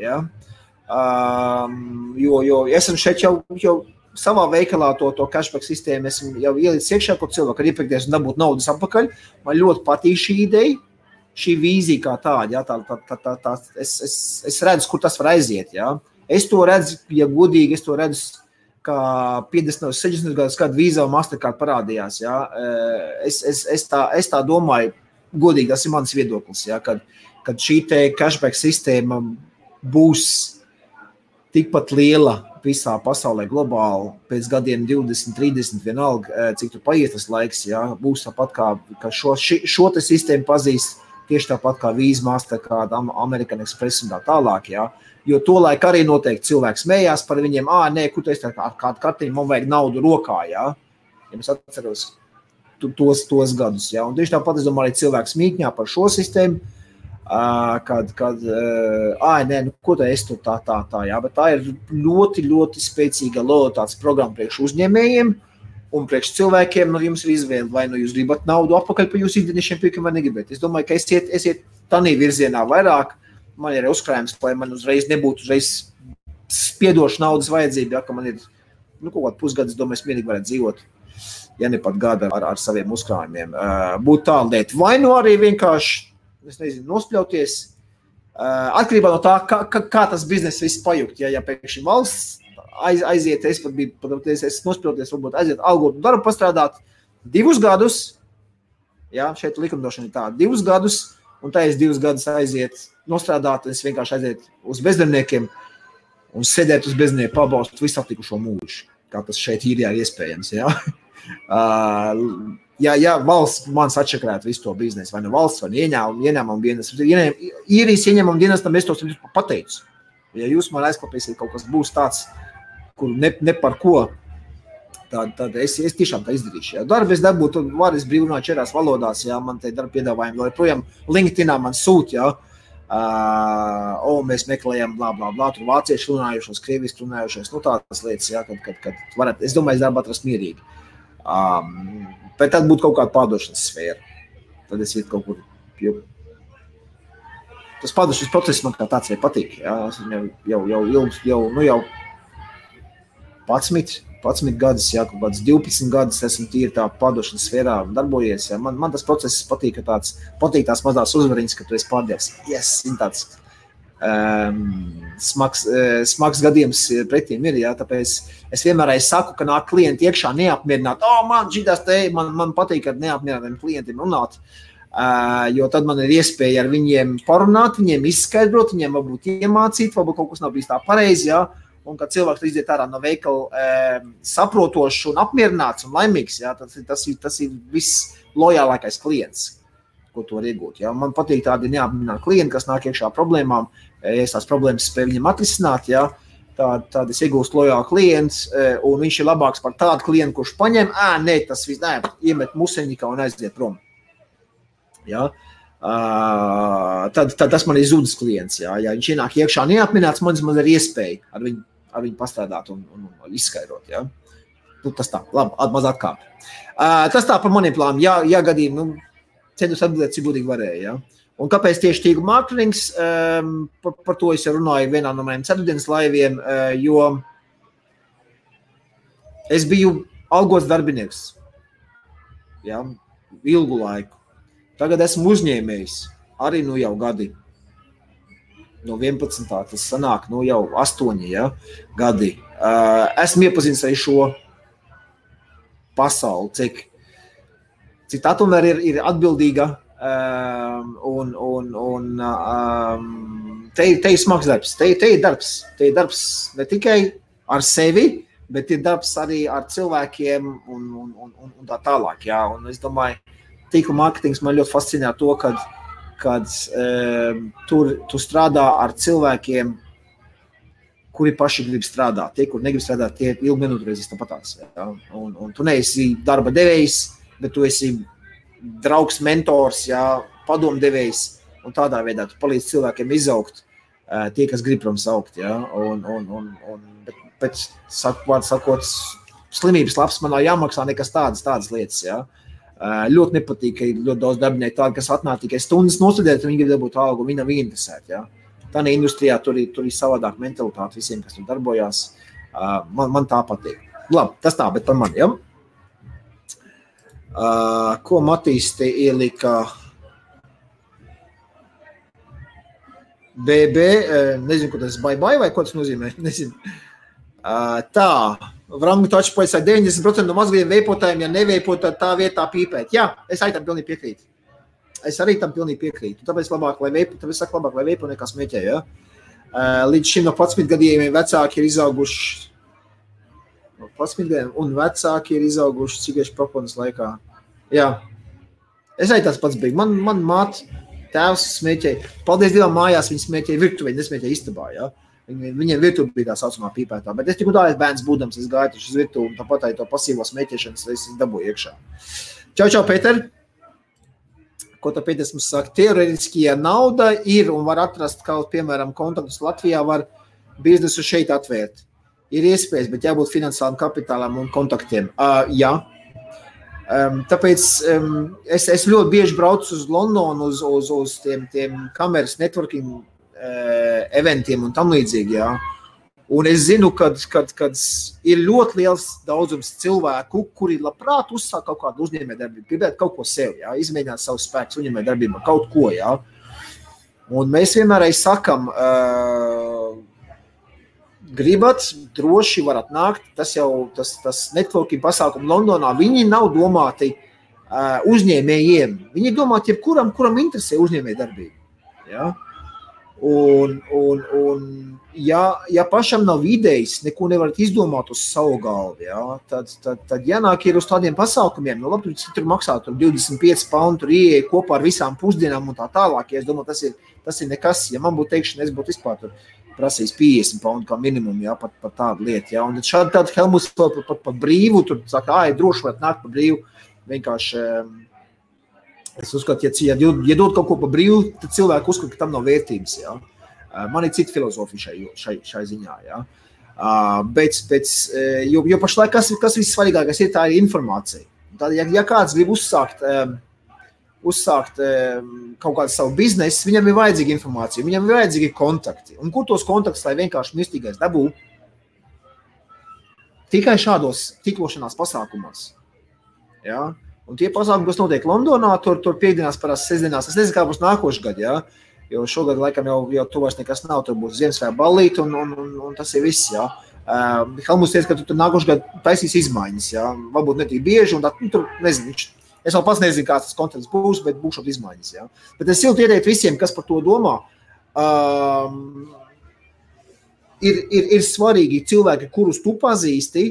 Ja? Um, jo, jo esmu šeit jau, jau savā veikalā to, to cashback sistēmu esmu jau ielicis iekšā, kur cilvēki var iepirkties un dabūt naudas atpakaļ. Man ļoti patīk šī ideja šī vīzija kā tāda, ja, tā, tā, tā, tā, tā, es, es, es redzu, kur tas var aiziet. Ja. Es to redzu, ja godīgi, es to redzu, kā 50, 60 gadus, vīza un mastercard parādījās. Ja. Es, es, es, tā, es tā domāju, godīgi, tas ir mans viedoklis, ja, kad, kad šī cashback sistēma būs tikpat liela visā pasaulē, globāli, pēc gadiem 20, 30, vienalga, cik tur paiet tas laiks, ja, būs tāpat kā, kā šo, ši, šo sistēmu pazīst tieši tāpat kā Visa, Mastercard, American Express un tā tālāk. Ja? Jo to laiku arī noteikti cilvēks smējās par viņiem, ah, nē, kur tas ir kāda kartiņa, man vajag naudu rokā. Ja, ja es atceros tos, tos gadus. Ja? Un tieši tāpat es domāju, arī cilvēks mīkņā par šo sistēmu. Uh, kad, kad uh, ah, nē, nu, ko tā es tur tā, tā, tā, jā, bet tā ir ļoti, ļoti spēcīga lojalitātes programma priekš uzņēmējiem, Un priekš cilvēkiem nu, jums ir izvēle, vai nu jūs gribat naudu atpakaļ par jūsu ikdienišķiem pirkiem, vai negribat. Es domāju, ka esiet, esiet tādā virzienā vairāk. Man ir uzkrājums, lai man uzreiz nebūtu uzreiz spiedoša naudas vajadzība, ja, ka man ir nu, kaut kāds pusgads, domāju, es mierīgi varētu dzīvot. Ja ne pat gada ar, ar saviem uzkrājumiem, uh, būt tālāk. Vai nu arī vienkārši, nezinu, nospļauties. Uh, atkarībā no tā, kā, kā, kā tas biznesa viss pajukt. Ja, ja pēkšņi valsts aiz, aiziet, es pat biju, pat, es, es nospļauties, varbūt aiziet algotu darbu, pastrādāt divus gadus. Jā, šeit likumdošana ir tāda, divus gadus, un tā es divus gadus aiziet, nostrādāt, es vienkārši aiziet uz bezdarbniekiem un sēdēt uz bezdarbnieku pabalstu visu atlikušo mūžu. Kā tas šeit ir jā, iespējams. Jā. Uh, ja, ja valsts man atšakrētu visu to biznesu, vai nu valsts, vai ieņēmumu, ieņēmumu dienas, īrijas ieņēmumu dienas, tam es to pateicu. Ja jūs man aizklāpēsiet, kaut kas būs tāds, kur ne, ne par ko. Tad, tad es, es tiešām tā izdarīšu. Ja. Darbu es dabūju, tad var es brīvi runāt četrās valodās, ja man te darba piedāvājumi vēl joprojām LinkedInā man sūta. Ja. Uh, o, mēs meklējam, bla, bla, bla, tur vācieši runājušos, krieviski runājušos, nu tādas lietas, jā, kad, kad, kad varat, es domāju, darbu atrast mierīgi. Um, bet tad būtu kaut kāda pārdošanas sfēra. Tad es ietu kaut kur, jo tas pārdošanas process man kā tāds arī patīk, jā, es jau, jau, jau, jau, jau, nu jau 11, 11 gadus, jā, kaut kāds 12 gadus esmu tīri tā pārdošanas sfērā darbojies. Jā. Man, man tas process patīk, ka tāds, patīk tās mazās uzvariņas, ka tu esi pārdevis. Yes, tāds um, smags, uh, smags gadījums pretīm ir, jā, tāpēc es vienmēr saku, ka nāk klienti iekšā neapmierināt. O, oh, man te, man, man patīk ar neapmierinātiem klientiem runāt. Uh, jo tad man ir iespēja ar viņiem parunāt, viņiem izskaidrot, viņiem varbūt iemācīt, varbūt kaut kas nav bijis tā pareizi. Ja? un kad cilvēks iziet ārā no veikala e, saprotošs un apmierināts un laimīgs, jā, tas, tas, ir, tas ir viss lojālākais klients, ko to var iegūt. Jā. Man patīk tādi neapmierināti klienti, kas nāk iekšā problēmām, ja es tās problēmas spēju viņam atrisināt. Jā. Tad, tad es iegūstu lojālu klientu, un viņš ir labāks par tādu klientu, kurš paņem, ah, nē, tas viss nē, iemet museņikā un aiziet prom. Ja? Uh, tad, tad tas man ir zudis klients. Ja, ja viņš ienāk iekšā neapmierināts, man, man ir iespēja ar viņu ar viņu pastrādāt un, un, un izskaidrot. Ja? Nu, tas tā, labi, maz atkāp. Uh, tas tā par maniem plāniem. Jā, jā gadījumā nu, centos atbildēt, cik gudīgi varēja. Ja? Un kāpēc tieši tīkla mārketings? Um, par, par to es runāju vienā no maniem ceturtdienas laiviem, uh, jo es biju algots darbinieks. Ja? Ilgu laiku. Tagad esmu uzņēmējs. Arī nu jau gadi no 11. tas sanāk nu, jau 8 ja, gadi. Uh, esmu iepazinis arī šo pasauli, cik, cik tā tomēr ir, ir atbildīga. Um, un, un, un um, te, te ir smags darbs. Te, te ir darbs. Te ir darbs ne tikai ar sevi, bet ir darbs arī ar cilvēkiem un, un, un, un tā tālāk. Jā. Un es domāju, tīkla mārketings man ļoti fascinē to, ka kad e, tur tu strādā ar cilvēkiem, kuri paši grib strādāt. Tie, kur negrib strādāt, tie ilgi minūtes reizes tāpatās. Un, un tu neesi darba devējs, bet tu esi draugs, mentors, ja? padomdevējs. Un tādā veidā tu palīdzi cilvēkiem izaugt, tie, kas grib, protams, augt. Ja? Un, un, un, un, bet, pēc sakot, sakot, slimības labs man nav jāmaksā nekas tādas, tādas lietas. Uh, Ļoti nepatīk, ka ir ļoti daudz darbinieku, tādi, kas atnāk tikai stundas nosūdzēt, un viņi grib dabūt algu, viņi nav interesēti. Ja? Tādā industrijā tur ir, tur ir savādāk mentalitāte visiem, kas tur darbojās. Man, man tā patīk. Labi, tas tā, bet par mani. Ja? Ko Matīs te ielika? BB, nezinu, ko tas bye bye vai ko tas nozīmē. Nezinu. Tā, Vrangu taču pēc 90% no mazajiem veipotājiem, ja neveipot, tad tā vietā pīpēt. Jā, es arī tam pilnīgi piekrītu. Es arī tam pilnīgi piekrītu. Tāpēc labāk, lai veipo, tāpēc saka labāk, lai veipo nekā smēķē. Ja? Līdz šim no 11 gadiem vecāki ir izauguši. No 11 gadiem, un vecāki ir izauguši cigiešu proponas laikā. Jā. Es arī tāds pats biju. Man, man māte, tēvs smēķēja. Paldies Dievam, mājās viņi smēķēja virtuvē, nesmēķēja istabā. Ja? Viņiem, virtuve bija tā saucamā pīpētā. Bet es tikai tā, es bērns būdams, es gāju uz virtuvi un tāpat arī to pasīvo smēķēšanas reizes dabūju iekšā. Čau, čau, Pēter! Ko tā Pēters mums saka? Teoretiski, ja nauda ir un var atrast kaut, piemēram, kontaktus Latvijā, var biznesu šeit atvērt. Ir iespējas, bet jābūt finansiālam kapitālam un kontaktiem. Uh, jā, Um, tāpēc um, es, es ļoti bieži braucu uz Londonu, uz, uz, uz tiem, tiem kameras networking Eh, eventiem un tam līdzīgi. Jā. Un es zinu, ka ir ļoti liels daudzums cilvēku, kuri labprāt uzsāk kaut kādu uzņēmējdarbību, gribētu kaut ko sev, jā, izmēģināt savu spēku, uzņēmējdarbībā, kaut ko. Jā. Un mēs vienmēr sakām, uh, gribat, droši varat nākt. Tas jau tas, tas networking pasākums Londonā, viņi nav domāti uh, uzņēmējiem. Viņi ir domāti jebkuram, kuram interesē uzņēmējdarbība. Ja? Un, un, un ja, ja pašam nav idejas, neko nevarat izdomāt uz savu galvu, ja, tad, tad, tad jānāk ir uz tādiem pasākumiem. Nu, labi, tur, tur maksā tur 25 pounds, tur ieeja kopā ar visām pusdienām un tā tālāk. Ja es domāju, tas ir, tas ir nekas. Ja man būtu teikšana, es būtu vispār tur prasījis 50 pounds kā minimumu, ja, pat par tādu lietu. Ja. Un šādi tādu Helmuts pat, pat brīvu, tur saka, ah, droši varat nākt par brīvu. Vienkārši um, Es uzskatu, ja, ja, ja dod kaut ko par brīvu, tad cilvēki uzskata, ka tam nav vērtības. Ja? Man ir cita filozofija šai, šai, šai ziņā. Ja? Bet, bet, jo, jo pašlaik kas, kas vissvarīgākais ir, tā ir informācija. Tad, ja, ja kāds grib uzsākt, uzsākt kaut kādu savu biznesu, viņam ir vajadzīga informācija, viņam ir vajadzīgi kontakti. Un kur tos kontaktus, lai vienkārši mistīgais dabū? Tikai šādos tiklošanās pasākumos. Ja? Un tie pasākumi, kas notiek Londonā, tur, tur piekdienās, parasti sestdienās, es nezinu, kā būs nākošais gads. Ja? Jo šogad, laikam, jau, jau tur vairs nekas nav. Tur būs Ziemassvētku balīti, un, un, un, un tas ir viss. Ja? Uh, Helmuts teica, ka tu tur nākošais gads taisīs izmaiņas. Ja? Varbūt ne tik bieži, un tā, nu, tur nezinu. Viņš, Es vēl pats nezinu, kāds tas konteksts būs, bet būs šādi izmaiņas. Ja? Bet es silti ieteiktu visiem, kas par to domā. Um, ir, ir, ir svarīgi cilvēki, kurus tu pazīsti,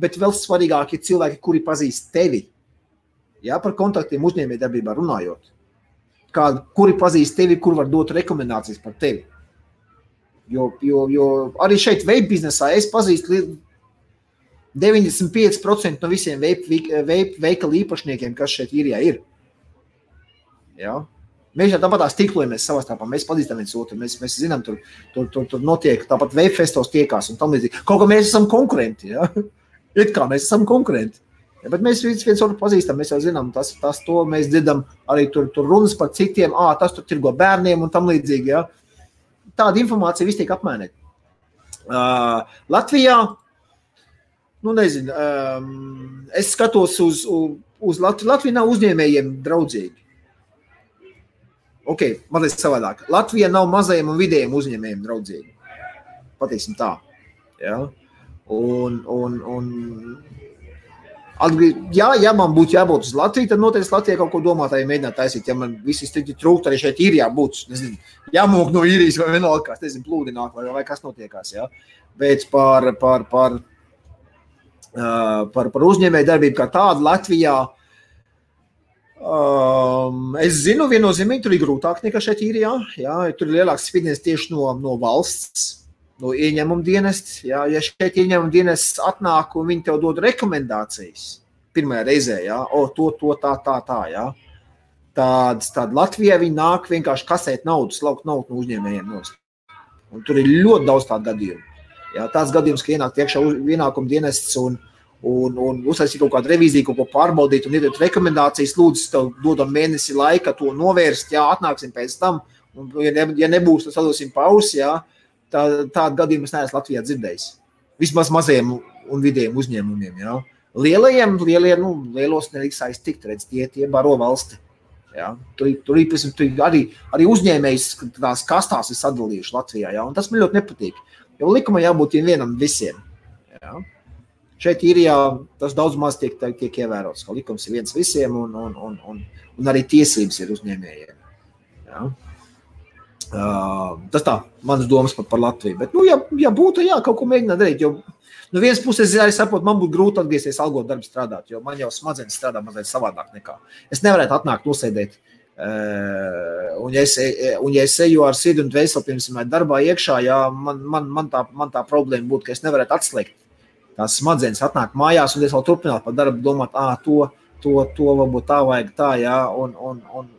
bet vēl svarīgāk ir cilvēki, kuri pazīst tevi. Ja, par kontaktiem uzņēmējdarbībā runājot. Kā, kuri pazīst tevi, kur var dot rekomendācijas par tevi. Jo, jo, jo arī šeit, veip biznesā, es pazīstu 95% no visiem veikalu īpašniekiem, kas šeit ir. ir. Ja? Mēs jau tāpat stiklojamies savā starpā. Mēs pazīstam viens otru. Mēs, mēs zinām, tur, tur, tur, tur notiek tāpat veip festos tiekās un tam līdzīgi. Kaut kā mēs esam konkurenti. Ja? It kā mēs esam konkurenti. Bet mēs viens, viens otru pazīstam, mēs jau zinām, tas, tas to mēs dzirdam. Arī tur, tur runas par citiem, ah, tas tur tirgo bērniem un tam līdzīgi. Ja. Tāda informācija viss tiek apmainīta. Uh, Latvijā, nu nezinu, um, es skatos uz, uz, uz Latviju. Latvija nav uzņēmējiem draudzīga. Ok, mazliet savādāk. Latvija nav mazajiem un vidējiem uzņēmējiem draudzīga. Patīsim tā. Ja? Un, un, un Atgri... Jā, ja man būtu jābūt uz Latviju, tad noteikti Latvijā kaut ko domāt, ja mēģināt taisīt. Ja man visi strikti trūkst, arī šeit ir jābūt. Nezinu, jāmūk no īrijas vai vienalga, kas nezinu, plūdināt vai, vai kas notiekās. Ja? Bet par, par, par, par, par uzņēmēju darbību kā tādu Latvijā. Um, es zinu, viennozīmīgi tur ir grūtāk nekā šeit ir. Jā, jā, tur ir lielāks spiediens tieši no, no valsts no ieņēmuma dienesta. Ja, ja šeit ieņēmuma dienests atnāk un viņi tev dod rekomendācijas pirmajā reizē, ja, o, to, to, tā, tā, tā. Ja. Tāds, tāda Latvijā viņi nāk vienkārši kasēt naudu, slaukt naudu no uzņēmējiem. Nost. Un tur ir ļoti daudz tādu gadījumu. Ja, tāds gadījums, ka ienāk iekšā ienākuma dienests un, un, un uztaisīt kaut kādu revīziju, kaut ko pārbaudīt un iedot rekomendācijas, lūdzu, tev dodam mēnesi laika to novērst, jā, atnāksim pēc tam. Un, ja, ne, ja nebūs, tad sadosim pausi, jā, Tā, tādu gadījumu es neesmu Latvijā dzirdējis. Vismaz maziem un vidējiem uzņēmumiem. Ja? Lielajiem, lielie, nu, lielos neliks aiztikt, redz, tie, tie baro valsti. Ja? Tur, tur, tur, tur arī, arī uzņēmējs tās kastās ir sadalījuši Latvijā. Ja? Un tas man ļoti nepatīk. Jo likumam jābūt vienam visiem. Ja? Šeit ir jā, tas daudz maz tiek, tiek ievērots, ka likums ir viens visiem un, un, un, un, un arī tiesības ir uzņēmējiem. Ja? Uh, tas tā, manas domas par, par Latviju. Bet, nu, ja, ja būtu, jā, kaut ko mēģināt darīt, jo no nu, vienas puses, es saprotu, man būtu grūti atgriezties algot darbu strādāt, jo man jau smadzenes strādā mazliet savādāk nekā. Es nevarētu atnākt, nosēdēt. Uh, un, ja es, un, ja es eju ar sirdi un dvēseli, piemēram, darbā iekšā, jā, man, man, man, tā, man tā problēma būtu, ka es nevarētu atslēgt tās smadzenes, atnākt mājās un es vēl turpināt par darbu, domāt, ah, to, to, to varbūt tā vajag tā, jā, un, un, un,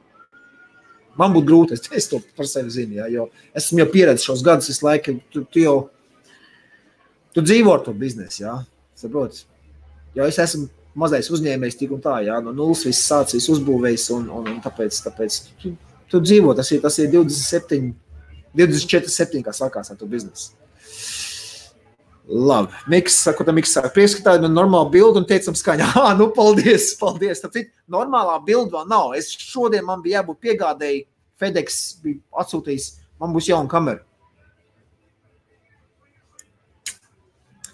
Man būtu grūti, es, es to par sevi zinu, ja, jo esmu jau pieredzējis šos gadus, visu laiku. Tu, tu jau tu dzīvo ar to biznesu, ja, saproti. Jo es esmu mazais uzņēmējs tik un tā, ja, no nulles viss sācis uzbūvējis, un, un, un tāpēc, tāpēc tu, tu dzīvo, tas ir, tas ir 27, 24, 7, kā sākās ar to biznesu. Labi. Miks, saka, tam Miks ka tāda ir normāla bilde un teicam skaņā. Ah, nu, paldies, paldies. Cik normālā bilde vēl nav. Es šodien man bija jābūt piegādēji. FedEx bija atsūtījis, man būs jauna kamera.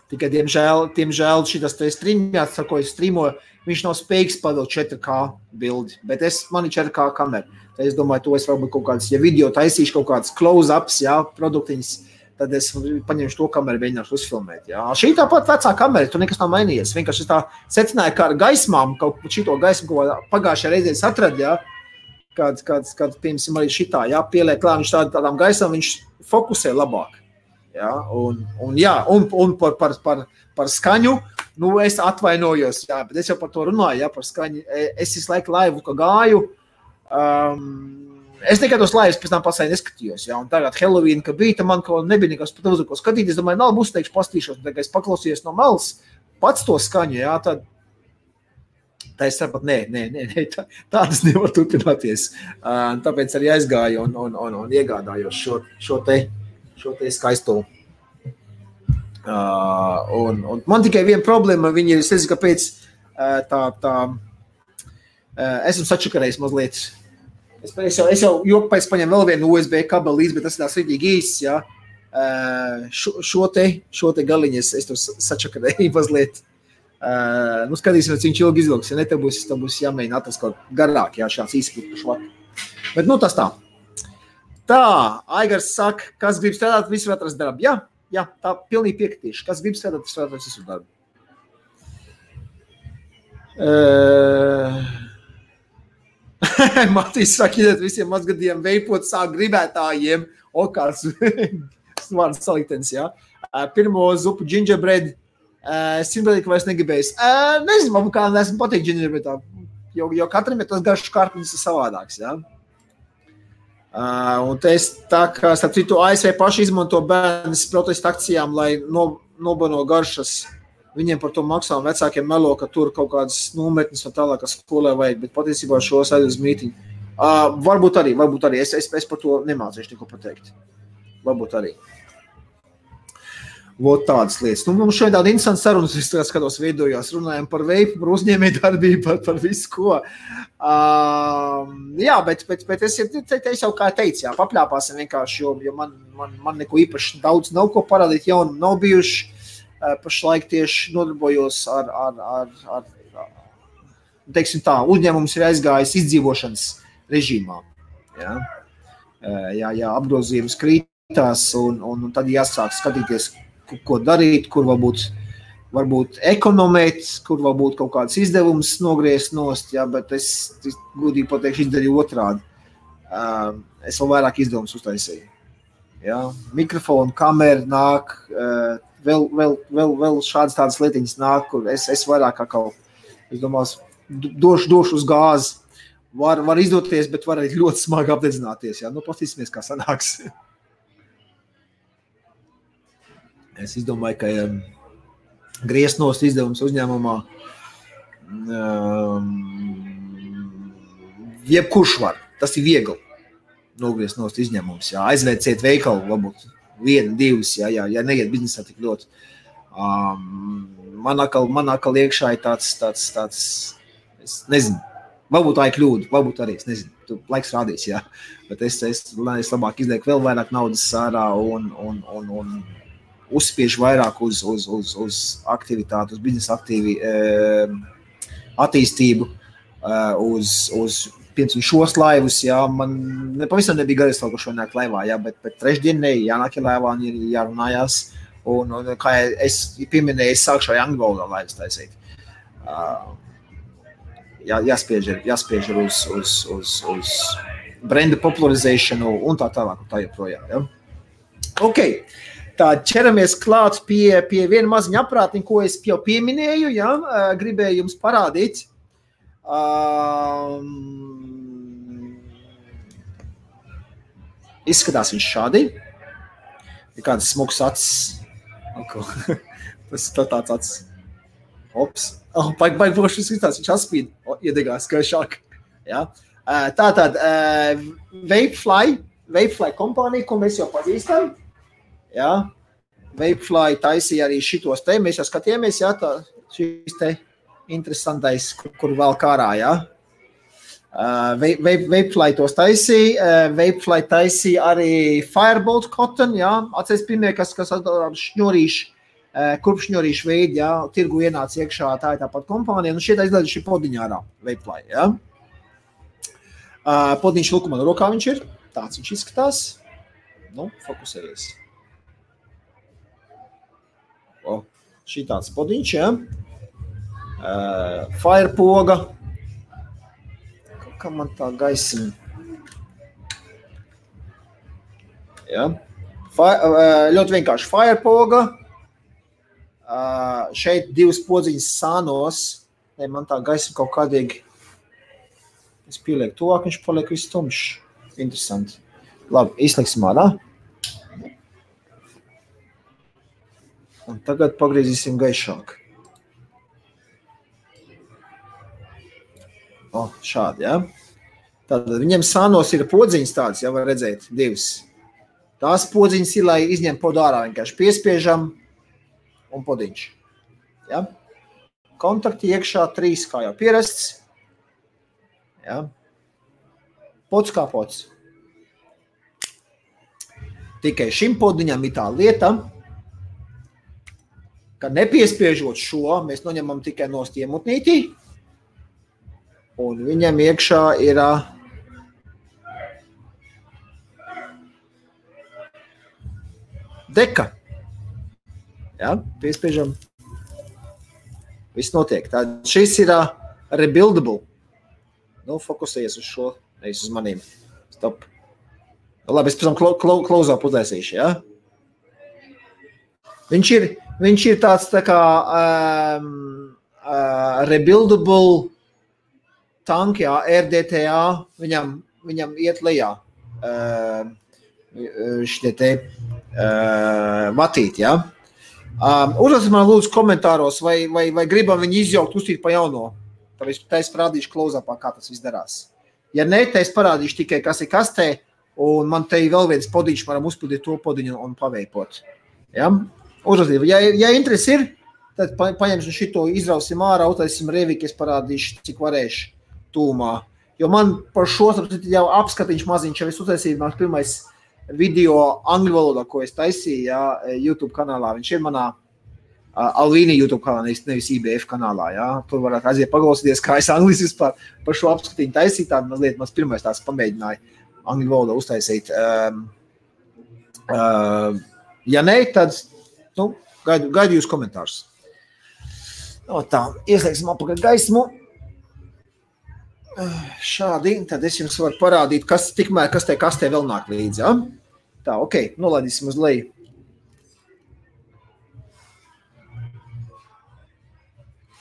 Tikai, diemžēl, diemžēl šis streamēts, ko es streamoju, viņš nav spējīgs padot 4K bildi. Bet es, man ir 4K kamera. Tad es domāju, to es varbūt kaut kādas, ja video taisīšu kaut kādas close-ups, jā, produktiņas tad es paņemšu to kameru, mēģināšu uzfilmēt. Jā. Šī tāpat vecā kamera, tur nekas nav mainījies. Vienkārši es tā secināju, kā ar gaismām, kaut ko šito gaismu, ko pagājušajā reizē es atradu. Jā. Kāds, kāds, kāds, piemēram, arī šitā, jā, pieliek klāt, viņš tād, tādām gaismām, viņš fokusē labāk. Jā, un, un, jā, un, un par, par, par, par skaņu, nu, es atvainojos, jā, bet es jau par to runāju, jā, par skaņu. E, es visu laiku laivu, ka gāju, Um, es tikai tos laivus pēc tam pasai neskatījos. Ja? Un tagad Halloween, kad bija, man ko nebija nekas pat uz ko skatīties. Es domāju, nav būs teikšu pastīšos, bet es paklausījos no malas pats to skaņu, jā, tad Tā es saprotu, nē, nē, nē, nē tā, tā tas nevar turpināties. Uh, tāpēc arī aizgāju un, un, un, un iegādājos šo, šo, te, šo te skaisto. Uh, un, un man tikai viena problēma, viņi ir, es nezinu, kāpēc uh, tā, tā uh, esmu sačakarējis mazliet. Es, es jau, es jau joku pēc paņēmu vēl vienu USB kabeli līdzi, bet tas ir tās rītīgi īsts, jā. Uh, šo, šo te, šo te galiņu es, es tur sačakarēju mazliet. Uh, nu, skatīsimies, cik ilgi izvilks. Ja ne, tad būs, tad būs jāmēģina atrast kaut garāk, jā, šāds izpildījums švaki. Bet, nu, tas tā. Tā, Aigars saka, kas grib strādāt, visu var atrast darbu. Jā, jā, tā pilnīgi piekritīšu. Kas grib strādāt, visu var atrast visu darbu. Uh, Matīs saka, iet visiem mazgadiem veipot sāk gribētājiem. O, kāds vārds saliktens, jā. Uh, pirmo zupu gingerbread Uh, simbolīgi vairs negribējis. Uh, nezinu, man kā nesmu patīk ģenerētā, jo, jo katram ir tas garš kārtiņas savādāks. Ja? Uh, un es tā kā, starp citu, ASV paši izmanto bērnus protesta akcijām, lai no, nobano garšas. Viņiem par to maksā un vecākiem melo, ka tur kaut kādas nometnes vai tālāk, kas skolē vajag, bet patiesībā šos aiz uz mītiņu. Uh, varbūt arī, varbūt arī. Es, es, es par to nemācīšu neko pateikt. Varbūt arī. Vot tādas lietas. Nu, mums šeit tāda interesanta saruna, es skatos, veidojās. Runājam par veidu, par uzņēmēju darbību, par, par visu ko. Uh, jā, bet, bet, bet es, te, te es jau kā teicu, jā, papļāpāsim vienkārši, jo, jo man, man, man neko īpaši daudz nav ko parādīt, jaunu nav bijuši. Uh, pašlaik tieši nodarbojos ar, ar, ar, ar teiksim tā, uzņēmums ir aizgājis izdzīvošanas režīmā. Uh, jā, jā apgrozījums krītās un, un, un tad jāsāk skatīties, ko darīt, kur varbūt, varbūt ekonomēt, kur varbūt kaut kādas izdevumus nogriezt nost, ja, bet es, es godīgi pateikšu, izdarīju otrādi. Uh, es vēl vairāk izdevumus uztaisīju. Ja. Mikrofonu, kamera nāk, uh, vēl, vēl, vēl, vēl šādas tādas lietiņas nāk, kur es, es vairāk kā kaut, es domāju, došu, došu uz gāzi. Var, var izdoties, bet var arī ļoti smagi apdedzināties. Ja. Nu, Paskatīsimies, kā sanāks. Es domāju, ka um, grieznos izdevums uzņēmumā um, jebkurš var. Tas ir viegli. Nogriezt no izņēmumus. Jā. Aizveiciet veikalu, varbūt vienu, divus, jā, jā, ja neiet biznesā tik ļoti. Um, man atkal, man atkal iekšā ir tāds, tāds, tāds es nezinu, varbūt tā ir kļūda, varbūt arī es nezinu. Tu laiks rādīs, jā. Bet es, es, es labāk izlieku vēl vairāk naudas sārā un, un, un, un uzspiež vairāk uz, uz, uz, uz aktivitāti, uz biznesa aktīvi, e, attīstību, e, uz, uz piemēram, šos laivus. Jā, man nepavisam nebija garas kaut ko šodien laivā, jā, bet, bet trešdien ne, jānāk laivā un ir jārunājās. Un, un, kā es pieminēju, es sākšu ar angļu valodā laivas taisīt. Uh, jā, jāspiež, jāspiež uz, uz, uz, uz brenda popularizēšanu un tā tālāk. Un tā joprojām, ja? okay. Tā ķeramies klāt pie, pie viena maziņa aprātiņa, ko es jau pieminēju. Ja? Gribēju jums parādīt. Um, izskatās viņš šādi. Ir kāds smags acis. Tas ir tāds acis. Ops. Oh, baigi, baigi, boši izskatās. Viņš atspīd. Oh, iedegās gaišāk. Ja? Tā tad uh, Vapefly, Vapefly kompānija, ko mēs jau pazīstam. Ja? Vapefly taisīja arī šitos te. Mēs jau skatījāmies, ja tā šis te interesantais, kur, kur vēl kārā. Ja? Uh, Vapefly tos taisīja. Uh, Vapefly taisīja arī Firebolt cotton. Ja? Atcerieties, pirmie, kas, kas šņurīši. Uh, Kurpšņurīšu veidu, ja tirgu ienāca iekšā, tā ir tāpat kompānija. Nu, šeit aizlaiž šī podiņā ārā, Vapefly. Ja? Uh, podiņš lukumā rokā viņš ir. Tāds viņš izskatās. Nu, fokusējies. O, šī tāds podiņš, ja? Uh, Firepoga. Kā man tā gaisma? Ja? Fire, uh, ļoti vienkārši Firepoga. Uh, šeit divas podziņas sānos. Ne, man tā gaisma kaut kādīgi Es pielieku tuvāk, viņš paliek viss tumšs. Interesanti. Labi, izliksim ārā. Un tagad pagriezīsim gaišāk. O, šādi, ja? Tad viņam sānos ir podziņas tādas, ja var redzēt, divas. Tās podziņas ir, lai izņem podu ārā, vienkārši piespiežam un podiņš. Ja? Kontakti iekšā trīs, kā jau pierasts. Ja? Pods kā pods. Tikai šim podiņam ir tā lieta, ka nepiespiežot šo, mēs noņemam tikai no stiemutnītī, un viņam iekšā ir deka. Ja, piespiežam. Viss notiek. Tad šis ir uh, rebuildable. Nu, fokusējies uz šo, nevis uz maniem. Stop. Nu, labi, es pēc tam klausā uztaisīšu. Ja? Viņš ir, viņš ir tāds tā kā um, uh, rebuildable tanki, jā, RDTA, viņam, viņam iet lejā. Uh, šitie te uh, matīti. Ja? Um, Uzrakstiet man, lūdzu, komentāros, vai, vai, vai gribam viņu izjaukt, uztīt pa jauno. Tad es, es parādīšu klausāpā, kā tas viss darās. Ja nē, tad es parādīšu tikai, kas ir kastē, un man te ir vēl viens podiņš, varam uzpildīt to podiņu un paveipot. Ja? Uzrakstiet, ja, ja interesi ir, tad pa, paņemsim šito, izrausim ārā, uztaisīsim revīku, es parādīšu, cik varēšu tūmā. Jo man par šo jau apskatiņš maziņš, jau es uztaisīju, mans pirmais video angļu valodā, ko es taisīju jā, YouTube kanālā. Viņš ir manā Alvīna YouTube kanālā, nevis, IBF kanālā. Jā. Tur varētu aiziet paklausīties, kā es angliski vispār par šo apskatīju taisīju. Tādu mazliet mans pirmais tās pamēģināju angļu valodā uztaisīt. Um, uh, ja nē, tad nu, gaidu, gaidu jūs komentārus. No tā, ieslēgsim apakaļ gaismu. Šādi, tad es jums varu parādīt, kas tikmēr, kas te kastē vēl nāk līdzi. Ja? Tā, ok, nolaidīsim uz leju.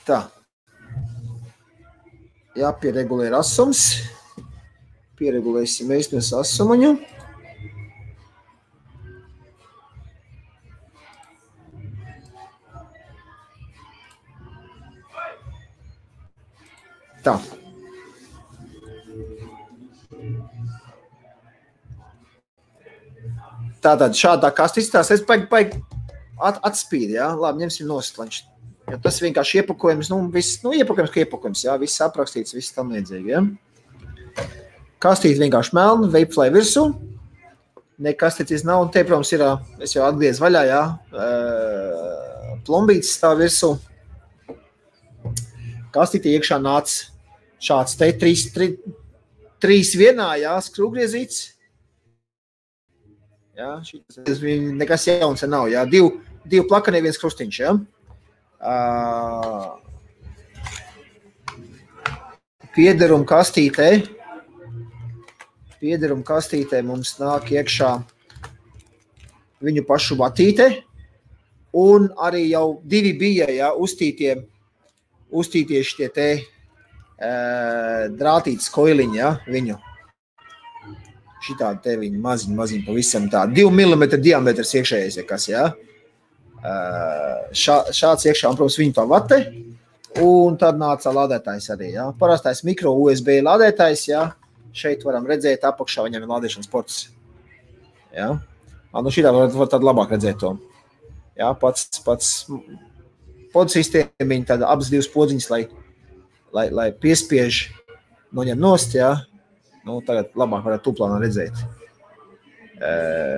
Tā. Jāpieregulē asums. Pieregulēsim meistnes asumaņu. Tā. Tātad šādā kastē izstāsta, es baigi, baigi at, atspīd, jā, labi, ņemsim nostlanču. Ja tas vienkārši iepakojums, nu, viss, nu, iepakojums, ka iepakojums, jā, viss aprakstīts, viss tam līdzīgi, jā. Kastīt vienkārši melnu, veipflai virsū, nekas tecis nav, un te, protams, ir, es jau atgriezu vaļā, jā, plombītis stāv virsū. Kastītī iekšā nāca šāds te trīs, trīs, trīs vienā, jā, skrūgriezīts, Ja? Šis nekas jauns nav. Ja? Divi, divi plakani, viens krustiņš. Ja? Uh, piederuma kastītē. Piederuma kastītē mums nāk iekšā viņu pašu batīte. Un arī jau divi bija ja, uztītie, uztītie šie te uh, drātītas koiliņi, ja, viņu šitādi te viņi maziņi, maziņi pavisam tā. 2 mm diametrs iekšējais, ja kas, jā. Šā, šāds iekšā, un, protams, viņi to vate. Un tad nāca lādētājs arī, jā. Parastais mikro USB lādētājs, jā. Šeit varam redzēt apakšā viņam ir lādēšanas ports. Jā. Nu šitā var, var tad labāk redzēt to. Jā, pats, pats pods sistēmiņa, tad abas divas podziņas, lai, lai, lai piespiež noņem nost, jā Nu, tagad labāk varētu tuplānā redzēt. E,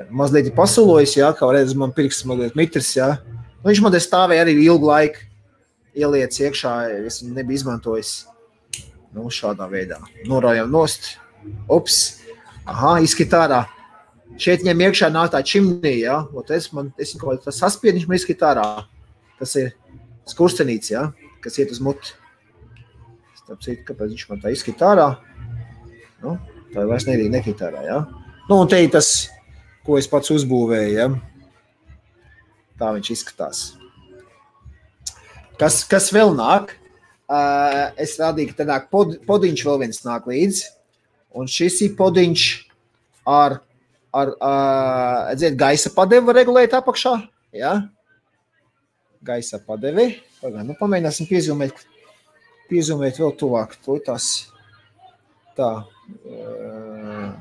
mazliet pasulojis, jā, kā redzat, man pirksts mazliet mitrs, jā. Nu, viņš man te stāvēja arī ilgu laiku, ieliec iekšā, es viņu nebiju izmantojis. Nu, šādā veidā. Norājam nost. Ups. Aha, izskit ārā. Šeit viņam iekšā nāk tā čimnī, jā. Ot es man, es kaut kā tas saspiediņš man izskit ārā. Tas ir skurstenīts, jā, kas iet uz muti. Citu, kāpēc viņš man tā izskit ārā? Nu, tā vairs nebija nekritērā. Ja? Nu, un te ir tas, ko es pats uzbūvēju. Ja? Tā viņš izskatās. Kas, kas vēl nāk? uh, es rādīju, ka tā pod, podiņš vēl viens nāk līdzi. Un šis ir podiņš ar, ar uh, dzied, gaisa padevi regulēt apakšā. Ja? Gaisa padevi. Pagā, nu, pamēģināsim piezīmēt, piezīmēt vēl tuvāk. To tas tā. Uh,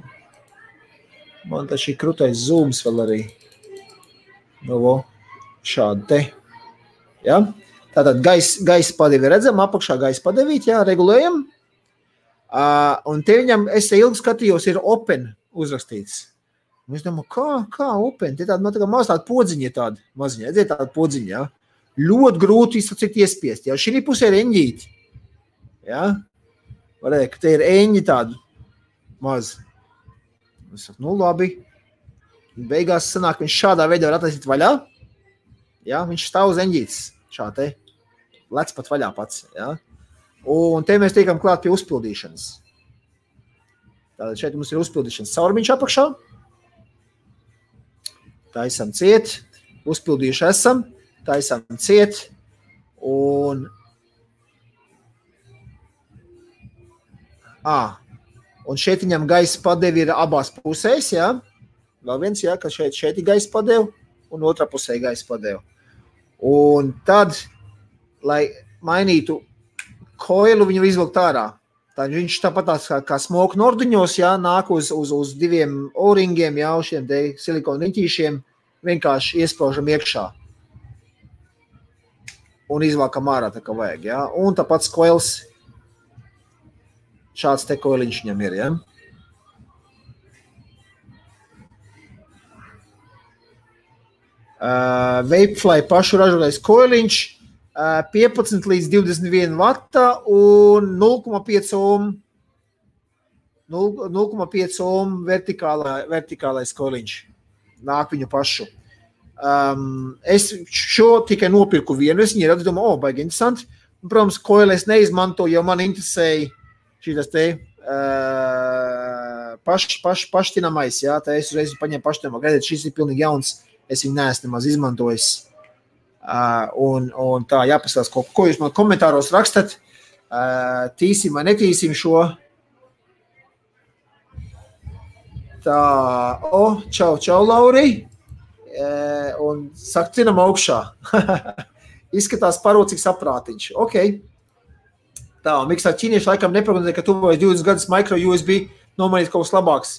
man tas šī krutais zūms vēl arī. Nu, vo, šādi te. Ja? Tātad gaisa gais padevi redzam, apakšā gaisa padevīt, jā, regulējam. Uh, un te viņam, es te ilgi skatījos, ir open uzrakstīts. Un es domāju, kā, kā open? Te tāda, man tā kā maz tāda podziņa tāda, maziņa, redziet tāda podziņa, jā. Ļoti grūti izsacīt iespiest, jā. Šī pusē ir eņģīti, jā. Varēja, ka te ir eņģi tādu maz. Es saku, nu labi. Beigās sanāk, viņš šādā veidā var attaisīt vaļā. Jā, viņš stāv uz eņģītes šā te lec pat vaļā pats. Ja? Un te mēs tiekam klāt pie uzpildīšanas. Tātad šeit mums ir uzpildīšanas caurmiņš apakšā. Taisam ciet, uzpildījuši esam, taisam ciet. Un À, un šeit viņam gaisa padevi ir abās pusēs. Ja? Vēl viens, ja, ka šeit, šeit ir gaisa padevi, un otrā pusē ir gaisa padevi. Un tad lai mainītu koilu, viņu izvilkt ārā. Tad viņš tāpat kā, kā smoku norduņos, jā, nāk uz, uz, uz diviem o-ringiem, jau šiem silikona riņķīšiem, vienkārši iesprāžam iekšā. Un izvākam ārā, tā kā vajag. Jā. Un tāpat koils, šāds te koiliņš viņam ir. Jā. Uh, Vapefly pašu ražotais koiliņš, 15 līdz 21 vata un 0,5 ohm. 0,5 ohm vertikālā, vertikālais koliņš. Nāk viņu pašu. Um, es šo tikai nopirku vienu. Es viņu redzu, domāju, oh, baigi interesanti. Un, protams, koili es neizmantoju, jo man interesēja šīs te uh, paš, paš, paštinamais. Jā, tā es uzreiz paņēmu paštinamā. Redziet, šis ir pilnīgi jauns. Es viņu neesmu nemaz izmantojis. Uh, un, un tā jāpasaka, ko, ko jūs man komentāros rakstat. Uh, tīsim vai netīsim šo. Tā, o, oh, čau, čau, Lauri. Uh, un saka, cinam augšā. Izskatās parocīgs aprātiņš. Ok. Tā, miksā ķīnieši laikam neprognozē, ka tuvojas 20 gadus micro USB nomainīt kaut kas labāks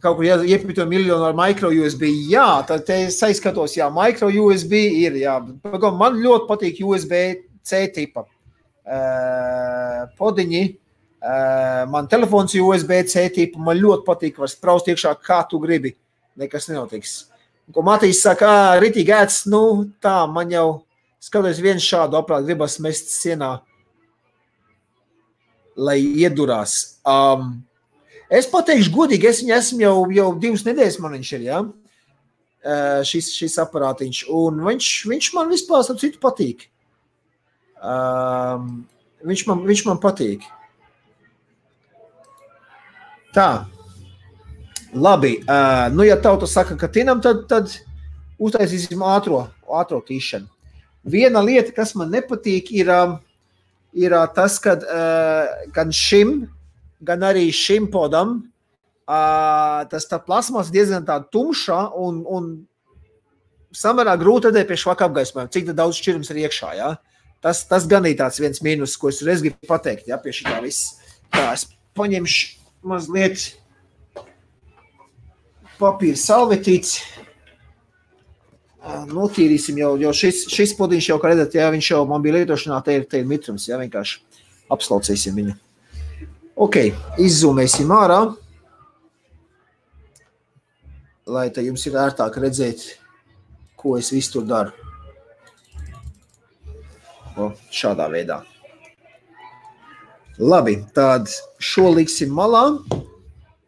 kaut kur iepīto miljonu ar micro USB. Jā, tad es aizskatos, jā, micro USB ir. Jā. Man ļoti patīk USB C tipa uh, podiņi. Uh, man telefons ir USB C tipa. Man ļoti patīk, var spraust iekšā, kā tu gribi. Nekas nenotiks. Ko Matīs saka, ritīgi ēts, nu tā, man jau skatoties viens šādu aparātu gribas mest sienā, lai iedurās. Um, Es pateikšu, godīgi, es viņu esmu jau, jau divas nedēļas, man viņš ir. Ja? Šis, šis aparātiņš, un viņš, viņš man vispār ar citu patīk. Um, viņš, man, viņš man patīk. Tā. Labi. Uh, nu, ja tauta saka, ka tinam, tad, tad uztaisīsim ātro tīšanu. Viena lieta, kas man nepatīk, ir, ir tas, ka uh, gan šim gan arī šim podam, uh, tas tā plasmas diezgan tā tumša un, un samērā grūti redzēt pie švaka apgaismojuma, cik daudz šķirums ir iekšā. Ja? Tas, tas gan ir tāds viens mīnus, ko es reiz gribu pateikt, ja pie šī tā viss. Tā, es paņemšu mazliet papīra salvetītes. Notīrīsim jau, jo šis, šis podiņš jau, kā redzat, jā, viņš jau man bija lietošanā, te ir, te ir mitrums, jā, vienkārši apslaucīsim viņu. Ok, izzūmēsim ārā, lai te jums ir ērtāk redzēt, ko es visu tur daru. O, šādā veidā. Labi, tad šo liksim malā.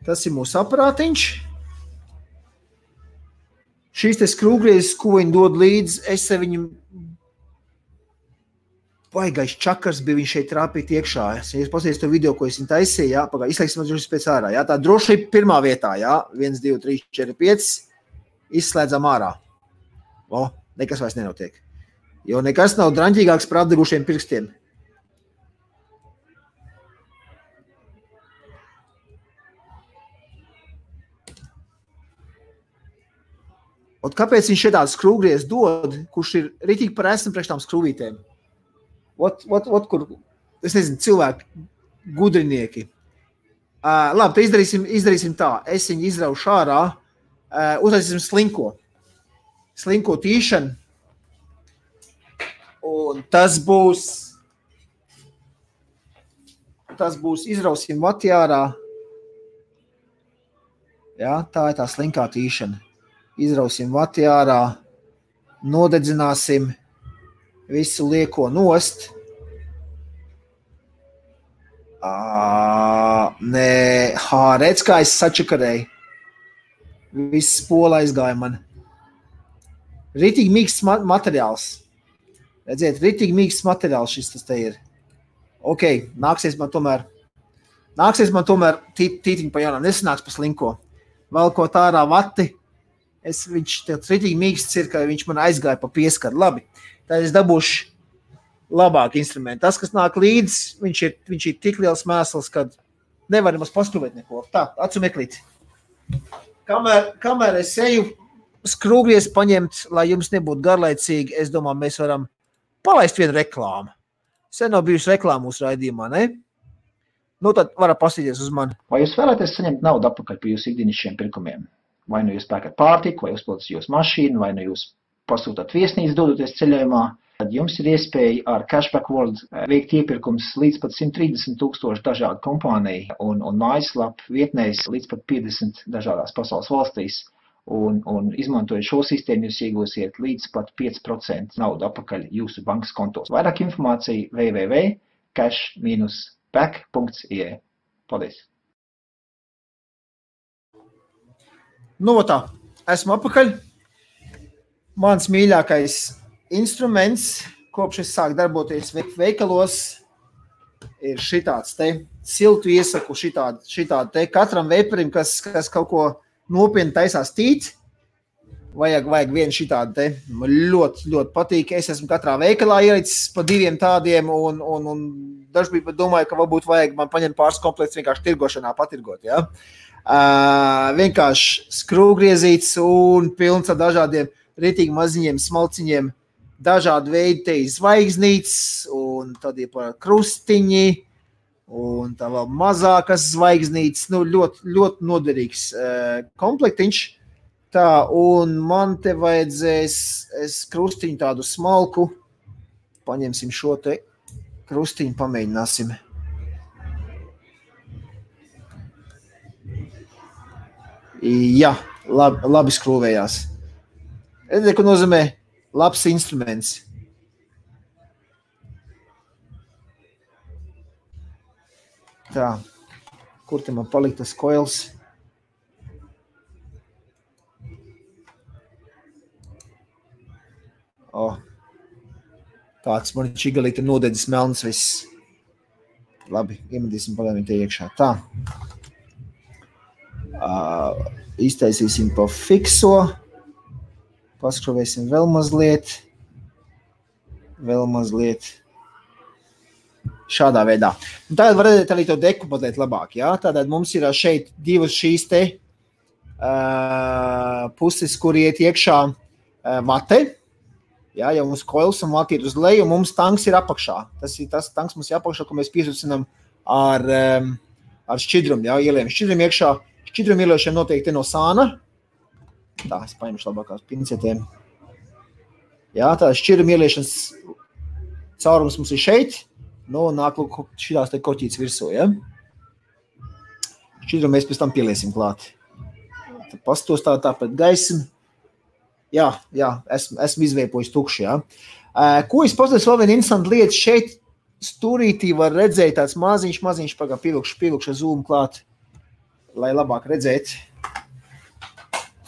Tas ir mūsu aparātiņš. Šīs skrūvgriezes, ko viņi dod līdzi, es viņu baigais čakars bija viņš šeit trāpīt iekšā. Es, ja paskatieties to video, ko es viņam taisīju, jā, pagaidi, izslēgsim droši pēc ārā. Jā, tā drošība pirmā vietā, jā, 1, 2, 3, 4, 5, izslēdzam ārā. O, nekas vairs nenotiek. Jo nekas nav draņķīgāks par apdegušiem pirkstiem. Un kāpēc viņš šeit tādu skrūvgriezu dod, kurš ir rītīgi par esmu priekš tām skrūvītēm? Ot, ot, ot, kur, es nezinu, cilvēki, gudrinieki. Uh, labi, tad izdarīsim, izdarīsim tā. Es viņu izraušu ārā, uh, uztaisīsim slinko. Slinko tīšanu. Un tas būs, tas būs izrausim vatjārā. Ja, tā ir tā slinkā tīšana izrausim vati ārā, nodedzināsim visu lieko nost. À, nē, hā, redz, kā es sačakarēju. Viss pola aizgāja man. Ritīgi mīksts materiāls. Redziet, ritīgi mīksts materiāls šis tas te ir. Ok, nāksies man tomēr, nāksies man tomēr tītiņu pa jaunam, nesanāks pa slinko. Vēl ko tā ārā vati, Es, viņš rītīgi mīksts ir, ka viņš man aizgāja pa pieskaru. Labi, tad es dabūšu labāku instrumentu. Tas, kas nāk līdzi, viņš ir, viņš ir tik liels mēsls, ka nevar nemaz paskrūvēt neko. Tā, acu meklīt. Kamēr, kamēr es eju skrūvties paņemt, lai jums nebūtu garlaicīgi, es domāju, mēs varam palaist vienu reklāmu. Sen nav bijusi reklāma mūsu raidījumā, ne? Nu, tad varat pasīties uz mani. Vai jūs vēlaties saņemt naudu atpakaļ par jūsu ikdienišķiem pirkumiem? Vai nu jūs pērkat pārtiku, vai uzpildat jūsu mašīnu, vai nu jūs pasūtat viesnīcu, dodoties ceļojumā, tad jums ir iespēja ar Cashback World eh, veikt iepirkums līdz pat 130 tūkstoši dažādu kompāniju un, un mājaslapu vietnēs līdz pat 50 dažādās pasaules valstīs. Un, un izmantojot šo sistēmu, jūs iegūsiet līdz pat 5% naudu atpakaļ jūsu bankas kontos. Vairāk informācija www.cash-back.ie. Paldies! Nu, tā, esmu atpakaļ. Mans mīļākais instruments, kopš es sāku darboties veikalos, ir šitāds te. Siltu iesaku šitādu, šitādu te. Katram veiparim, kas, kas kaut ko nopietni taisās tīt, vajag, vajag vienu šitādu te. Man ļoti, ļoti patīk. Es esmu katrā veikalā ielicis pa diviem tādiem, un, un, un dažkārt domāju, ka varbūt vajag man paņemt pāris komplektus vienkārši tirgošanā patirgot. Ja? Uh, Uh, vienkārši skrūvgriezīts un pilns ar dažādiem rītīgi maziņiem smalciņiem, dažādi veidi te zvaigznītes, un tad ir krustiņi, un tā vēl mazākas zvaigznītes, nu ļoti, ļoti noderīgs uh, komplektiņš. Tā, un man te vajadzēs, krustiņu tādu smalku, paņemsim šo te krustiņu, pamēģināsim. Jā, labi, labi skrūvējās. Redziet, ko nozīmē labs instruments. Tā, kur te man palika tas koils? Oh, tāds man čigalīt ir nodedzis melns viss. Labi, iemetīsim pagaidām te iekšā. Tā. Uh, iztaisīsim pa fikso, paskrovēsim vēl mazliet, vēl mazliet. Šādā veidā. Un tagad var redzēt arī to deku mazliet labāk. Ja? Tātad mums ir šeit divas šīs te uh, puses, kur iet iekšā uh, vate. Jā, ja mums koils un vati ir uz leju, mums tanks ir apakšā. Tas ir tas tanks mums ir apakšā, ko mēs piesucinām ar, um, ar šķidrumu. Jā, ieliem šķidrumu iekšā, Šķidrumu ieliešana noteikti no sāna. Tā, es paņemšu labākās pincetēm. Jā, tā šķidrumu ieliešanas caurums mums ir šeit. Nu, nāk lūk šitās te koķītes virsū, ja? Šķidrumu mēs pēc tam pieliesim klāt. Tad pastos tā tā pret gaismu. Jā, jā, esmu, esmu izveipojis tukšu, jā. Ko es pastāstu vēl vienu interesantu lietu šeit stūrītī var redzēt tāds maziņš, maziņš, pagā pievilkšu, pievilkšu zūmu klāt lai labāk redzētu.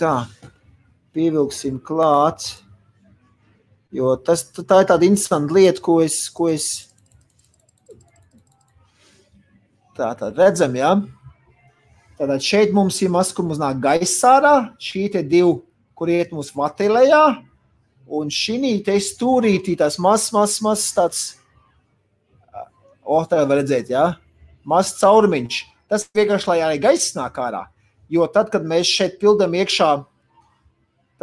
Tā, pievilksim klāt. Jo tas, tā ir tāda interesanta lieta, ko es, ko es tā, tā redzam. Ja? Tātad šeit mums ir maz, kur mums nāk gaisa ārā, šī te divi, kur iet mums vatelējā, un šī te stūrītī tas mazs, mazs, mazs tāds, oh, tā var redzēt, ja? Mazs caurumiņš. Tas vienkārši, lai arī gaisa nāk ārā. Jo tad, kad mēs šeit pildām iekšā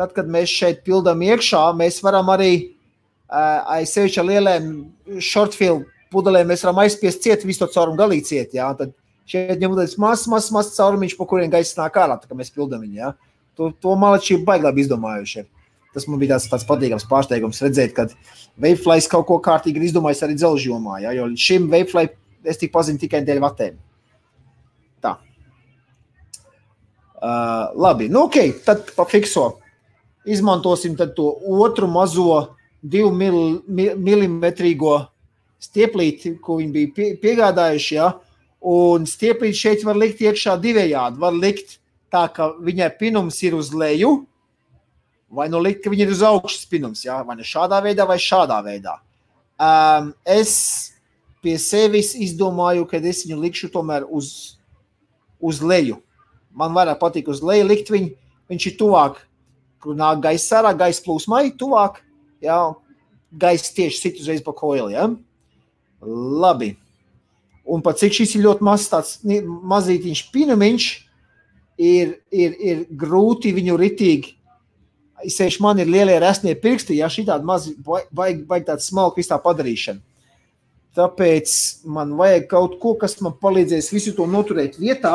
tad, kad mēs šeit pildām iekšā, mēs varam arī uh, aiz sevišķi lieliem shortfield pudelēm, mēs varam aizspiest ciet visu to caurumu galīgi ciet, jā, tad šeit ņem tāds mazs, mazs, mazs caurumiņš, pa kuriem gaisa nāk ārā, tā kā mēs pildām viņu, jā. To, to malači baigi labi izdomājuši. Tas man bija tāds, tāds patīkams pārsteigums redzēt, ka Vapeflies kaut ko kārtīgi ir izdomājis arī dzelžjomā, jā, jo līdz šim Vapefly es tik pazinu tikai dēļ vatēm. Tā. Uh, labi, nu ok, tad pa fikso. Izmantosim to otru mazo divu mil, mil, milimetrīgo stieplīti, ko viņi bija pie, piegādājuši, ja? un stieplīti šeit var likt iekšā divējādi. Var likt tā, ka viņai pinums ir uz leju, vai nu likt, ka viņa ir uz augšas pinums, ja? vai ne šādā veidā, vai šādā veidā. Um, es pie sevis izdomāju, ka es viņu likšu tomēr uz, uz leju. Man vairāk patīk uz leju likt viņu, viņš ir tuvāk, kur nāk gaisa ārā, gaisa plūsmai, tuvāk, jā, gaisa tieši sit uzreiz pa koili, ja? Labi. Un pat cik šis ir ļoti mazs tāds mazītiņš pinumiņš, ir, ir, ir grūti viņu ritīgi Sevišķi man ir lielie resnie pirksti, ja šī tāda maza, vajag, vajag tādu smalku visu tā padarīšanu. Tāpēc man vajag kaut ko, kas man palīdzēs visu to noturēt vietā.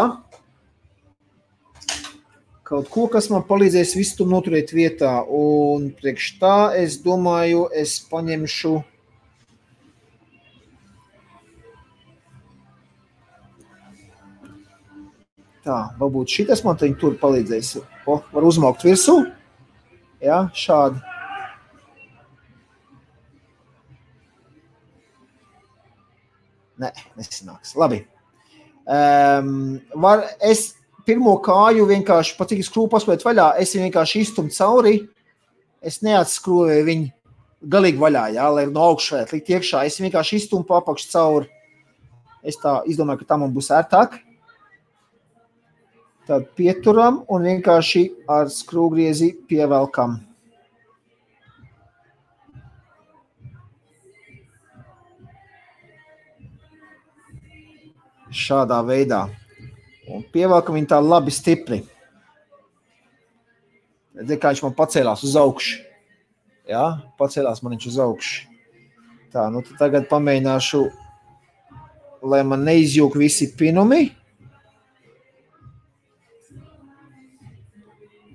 Kaut ko, kas man palīdzēs visu to noturēt vietā. Un priekš tā es domāju, es paņemšu. Tā, varbūt šis man tur palīdzēs. O, var uzmaukt virsū. Ja, šādi. Nē, nesanāks. Labi. Um, var, es pirmo kāju vienkārši, pat cik skrūvu paspēt vaļā, es viņu vienkārši iztumu cauri. Es neatskrūvēju viņu galīgi vaļā, jā, lai no augšas varētu likt iekšā. Es vienkārši iztumu pa apakšu cauri. Es tā izdomāju, ka tā man būs ērtāk. Tad pieturam un vienkārši ar skrūvgriezi pievelkam. Šādā veidā. Un pievelkam viņu tā labi stipri. Redziet, kā viņš man pacēlās uz augšu. Jā, pacēlās man viņš uz augšu. Tā, nu tagad pamēģināšu, lai man neizjūg visi pinumi.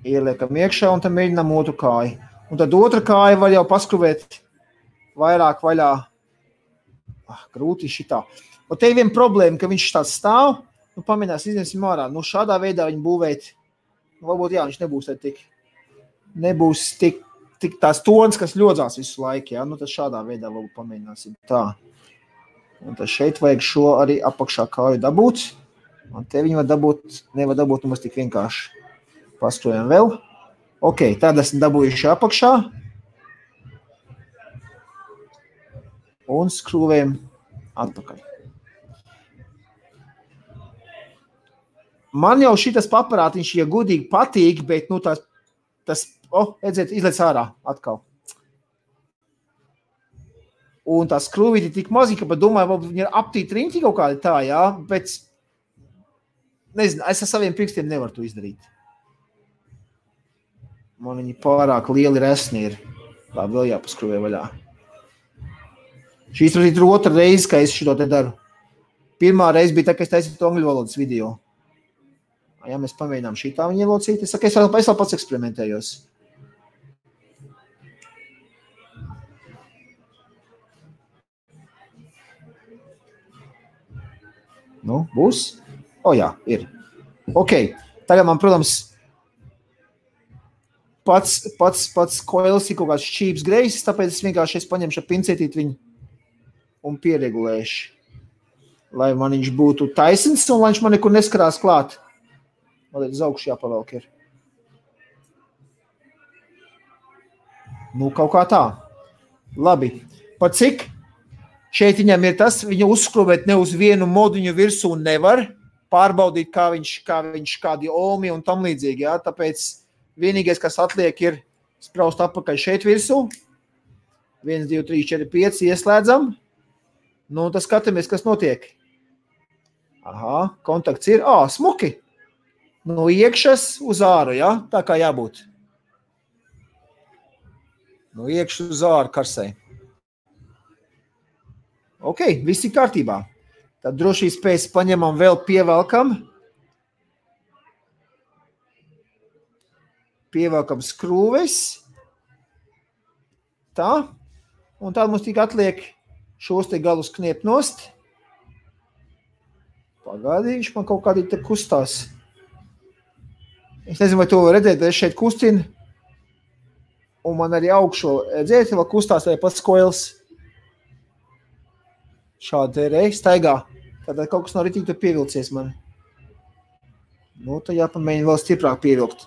ieliekam iekšā un tad mēģinām otru kāju. Un tad otra kāja var jau paskrūvēt vairāk vaļā. Ah, grūti šitā. Un te ir viena problēma, ka viņš tāds stāv. Nu, pamēģinās izņemsim ārā. Nu, šādā veidā viņu būvēt. Nu, varbūt, jā, viņš nebūs tik, nebūs tik, tik tās tons, kas ļodzās visu laiku. Jā, nu, tad šādā veidā varbūt pamēģināsim tā. Un tad šeit vajag šo arī apakšā kāju dabūt. Un te viņi var dabūt, nevar dabūt nemaz tik vienkārši. Paskrojam vēl. Ok, tad esmu dabūjuši apakšā. Un skrūvējam atpakaļ. Man jau šis aparātiņš, ja gudīgi patīk, bet nu, tas, tas oh, redziet, izlaiž ārā atkal. Un tā skrūvīte ir tik maziņa, ka domāju, ka viņa ir aptīta riņķi kaut kāda tā, jā, bet nezinu, es ar saviem pirkstiem nevaru to izdarīt. Man viņi pārāk lieli resni ir. Tā vēl jāpaskrūvē vaļā. Šīs ir otra reize, kad es šo te daru. Pirmā reize bija tā, ka es taisīju to angļu valodas video. Ja mēs pamēģinām šī tā viņa locīt, es saku, es vēl, es vēl pats eksperimentējos. Nu, būs? O jā, ir. Ok, tagad man, protams, pats, pats, pats koils ir kaut kāds šķības greizes, tāpēc es vienkārši es paņemšu pincetīti viņu un pieregulēšu. Lai man viņš būtu taisns un lai viņš man nekur neskarās klāt. Man līdz augšu jāpavelk ir. Nu, kaut kā tā. Labi. Pa cik? Šeit viņam ir tas, viņu uzskrūvēt ne uz vienu moduņu virsū nevar pārbaudīt, kā viņš, kā viņš kādi omi un tam līdzīgi, jā. Tāpēc Vienīgais, kas atliek, ir spraust atpakaļ šeit virsū. 1, 2, 3, 4, 5. Ieslēdzam. Nu, tas skatāmies, kas notiek. Aha, kontakts ir. Ah, smuki. No iekšas uz āru, ja? tā kā jābūt. No iekšā uz ārā karsē. Ok, viss ir kārtībā. Tad drošības pēc paņemam vēl pievelkam. Pievelkam skrūves. Tā. Un tad mums tikai atliek šos te galus kniept nost. Pagaidi, viņš man kaut kādā te kustās. Es nezinu, vai to var redzēt, bet es šeit kustinu. Un man arī augšo redzēt, vai kustās vai pats koils. Šādi reiz staigā. Tad kaut kas nav rītīgi pievilcies man. Nu, tad jāpamēģina vēl stiprāk pievilkt.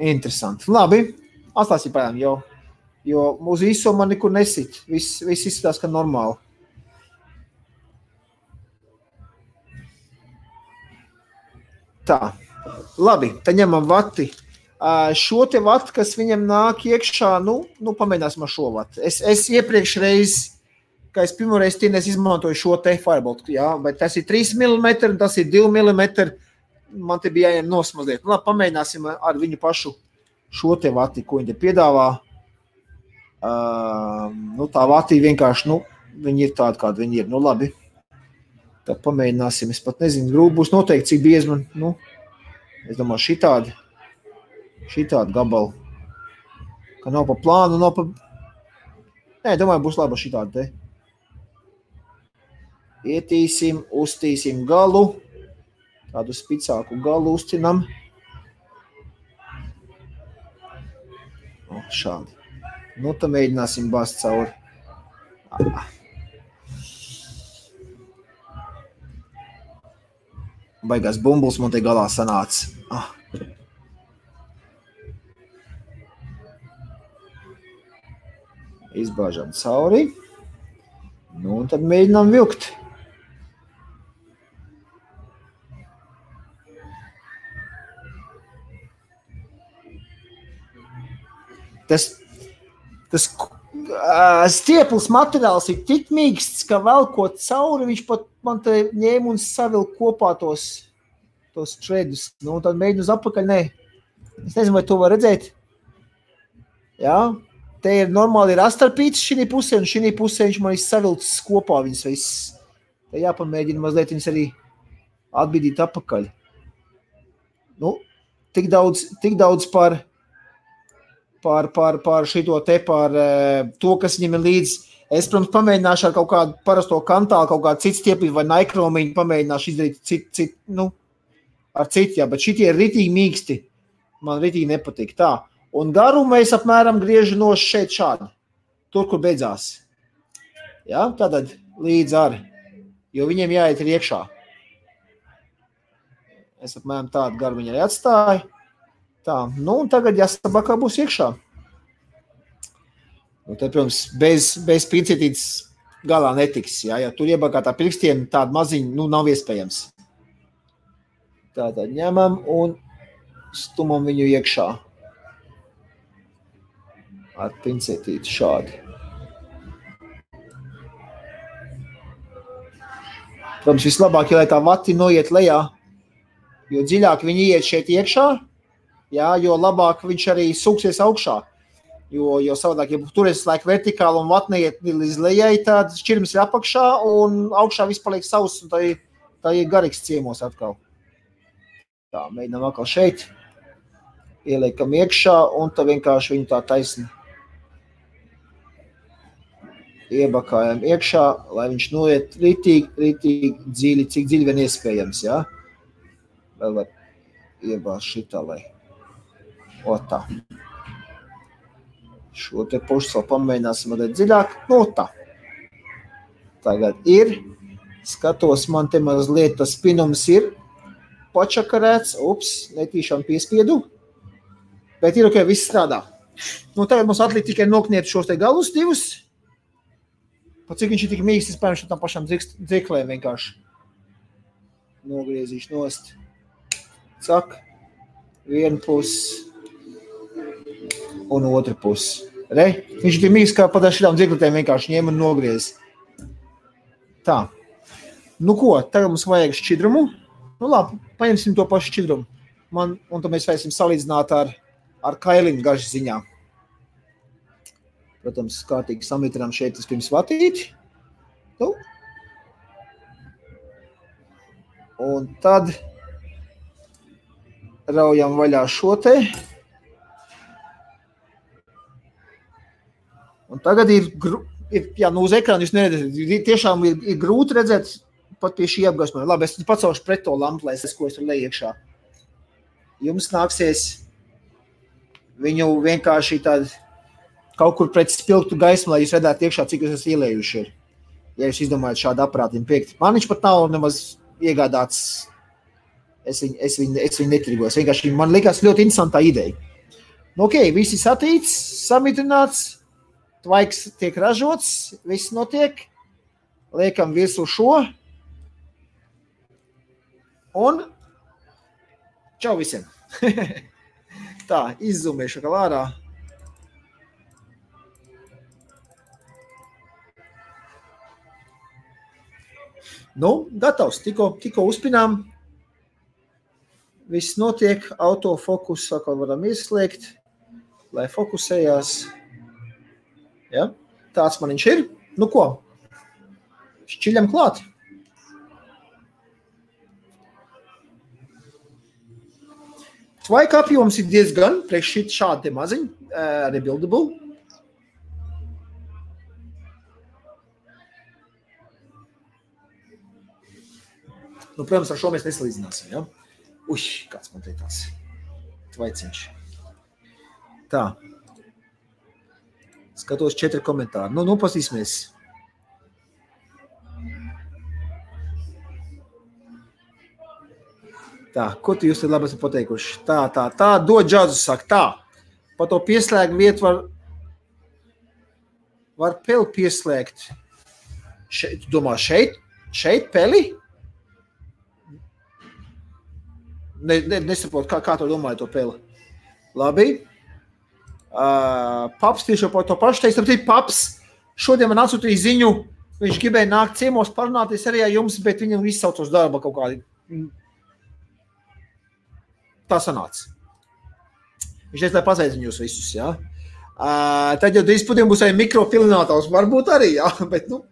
Interesanti. Labi, atstāsim pēc tam, jo, uz visu man nekur nesit. Viss, viss izskatās, ka normāli. Tā. Labi, tad ņemam vati. Uh, šo te vatu, kas viņam nāk iekšā, nu, nu pamēģināsim ar šo vatu. Es, es iepriekš reiz, kā es pirmo reizi tīnēs izmantoju šo te fireball, jā, bet tas ir 3 mm tas ir 2 mm. Man te bija jāņem nosmazliet. Nu, labi, pamēģināsim ar viņu pašu šo te vati, ko viņi te piedāvā. Uh, nu, tā vati vienkārši, nu, viņi ir tādi, kādi viņi ir. Nu, labi. Tad pamēģināsim. Es pat nezinu, grūti būs noteikti, cik biezi man, nu, Es domāju, šitādi, šitādi gabali, ka nav pa plānu, nav pa... Nē, domāju, būs laba šitādi te. Ietīsim, uztīsim galu, tādu spicāku galu uztinam. O, šādi. Nu, tad mēģināsim bāzt cauri. Ah. Baigās bumbulis man te galā sanāca. Ah. Izbāžam cauri. Nu, un tad mēģinām vilkt. Tas, tas uh, stieples materiāls ir tik mīksts, ka velkot cauri, viņš pat man te ņēma un savilka kopā tos, tos švedus. Nu, tad mēģinu uz apakaļ. Nē. Es nezinu, vai to var redzēt. Jā, te ir normāli ir astarpīts šī pusē, un šī pusē viņš man ir savilcis kopā viņas viss. Te jāpamēģina mazliet viņas arī atbīdīt apakaļ. Nu, tik daudz, tik daudz par, par, par, par šito te, par uh, to, kas viņam ir līdzi Es, protams, pamēģināšu ar kaut kādu parasto kantālu, kaut kādu citu stiepību vai naikromiņu, pamēģināšu izdarīt citu, cit, nu, ar citu, jā, bet šitie ir ritīgi mīksti. Man ritīgi nepatīk tā. Un garumu es apmēram griežu no šeit šādi, tur, kur beidzās. Jā, tātad līdz ar, jo viņiem jāiet ir iekšā. Es apmēram tādu garumu arī atstāju. Tā, nu tagad jāsabakā būs iekšā. Un te, protams, bez, bez pincetītes galā netiks. Ja, ja tur iebakātā pirkstiem tāda maziņa nu, nav iespējams. Tātad ņemam un stumam viņu iekšā. Ar pincetīti šādi. Protams, vislabāk lai tā vati noiet lejā, jo dziļāk viņi iet šeit iekšā, jā, jo labāk viņš arī sūksies augšā. Jo, jo savādāk, ja turies laiku vertikāli un vatneiet līdz lejai, tad šķirms ir apakšā un augšā viss paliek sauss un tā ir, tā ir garīgs ciemos atkal. Tā, mēģinām atkal šeit. Ieliekam iekšā un tā vienkārši viņu tā taisni. Iebakājam iekšā, lai viņš noiet ritīgi, ritīgi dziļi, cik dziļi vien iespējams, jā. Vēl var iebāzt šitā, lai. O tā. Šo te pušu pamēģināsim mazliet dziļāk. Nu, tā. Tagad ir. Skatos, man te mazliet tas spinums ir pačakarēts. Ups, netīšām piespiedu. Bet ir ok, viss strādā. Nu, tagad mums atliek tikai nokniept šos te galus divus. Pa cik viņš ir tik mīksts, es pēmšu tam pašam dziklēm vienkārši. Nogriezīšu nost. Cak. Vienu pusi un otru pusi. Re? Viņš bija mīgs, kā pat ar šīm dzirkletēm vienkārši ņēma un nogriez. Tā. Nu, ko, tagad mums vajag šķidrumu. Nu, labi, paņemsim to pašu šķidrumu. Man, un tad mēs varēsim salīdzināt ar, ar kailiņu gažu ziņā. Protams, kārtīgi samitrinām šeit vispirms vatīti. Nu. Un tad raujam vaļā šo te. Un tagad ir, ir jā, nu uz ekrāna jūs neredzat, tiešām ir, ir grūti redzēt pat pie šī apgaismojuma. Labi, es pacelšu pret to lampu, lai es ko es tur leju iekšā. Jums nāksies viņu vienkārši tādu kaut kur pret spilgtu gaismu, lai jūs redzētu iekšā, cik jūs esat ielējuši. Ir. Ja jūs izdomājat šādu aparātu pirkt. Man viņš pat nav nemaz iegādāts. Es viņu, es viņu, es viņu netirgos. Vienkārši man likās ļoti interesanta ideja. Nu, ok, visi satīts, samitrināts, tvaiks tiek ražots, viss notiek. Liekam virsū šo. Un čau visiem! Tā, izzumēšu kā ārā. Nu, gatavs. Tikko, tikko uzpinām. Viss notiek. Autofokus atkal varam ieslēgt, lai fokusējās. Ja? Tāds man viņš ir. Nu ko? Šķiļam klāt. Tvaika apjoms ir diezgan priekš šādi maziņi, uh, rebuildable. Nu, protams, ar šo mēs nesalīdzināsim. Ja? Ui, kāds man te tāds tvaiciņš. Tā. Skatos četri komentāri. Nu, nu pasīsimies. Tā, ko tu jūs te labi esat pateikuši? Tā, tā, tā, dod džazu, saka tā. Pa to pieslēgumu vietu var, var peli pieslēgt. Šeit, domā, šeit, šeit peli? Ne, ne, nesaprotu, kā, kā tu domāji to peli. Labi. Uh, paps tieši par to pašu teiks. Tāpēc paps šodien man atsūtīja ziņu. Viņš gribēja nākt ciemos, parunāties arī ar jums, bet viņam izsauc uz darba kaut kādi. Tā sanāca. Viņš teica, lai pasveicinu jūs visus. Ja? Uh, tad jau drīz putiem būs arī mikropilinātājs. Varbūt arī, jā, bet nu,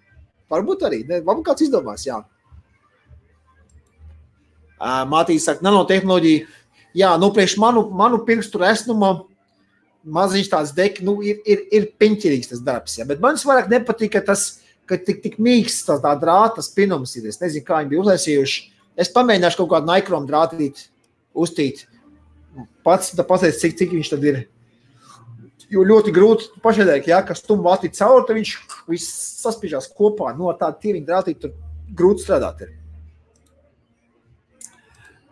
varbūt arī. Ne, varbūt kāds izdomās, jā. Uh, Mātīs saka, nanotehnoloģija, jā, nu priekš manu, manu pirkstu resnuma maziņš tāds dek, nu, ir, ir, ir piņķirīgs tas darbs. Ja? Bet man vairāk nepatīk, ka tas, ka tik, tik mīksts tā, tā drāta spinums ir. Es nezinu, kā viņi bija uzlaisījuši. Es pamēģināšu kaut kādu naikrom drātīt, uztīt. Pats pateic, cik, cik viņš tad ir. Jo ļoti grūti pašai ja, kas tu vati cauri, tad viņš viss saspiežās kopā. No tāda tīriņa drātīt, tur grūti strādāt ir.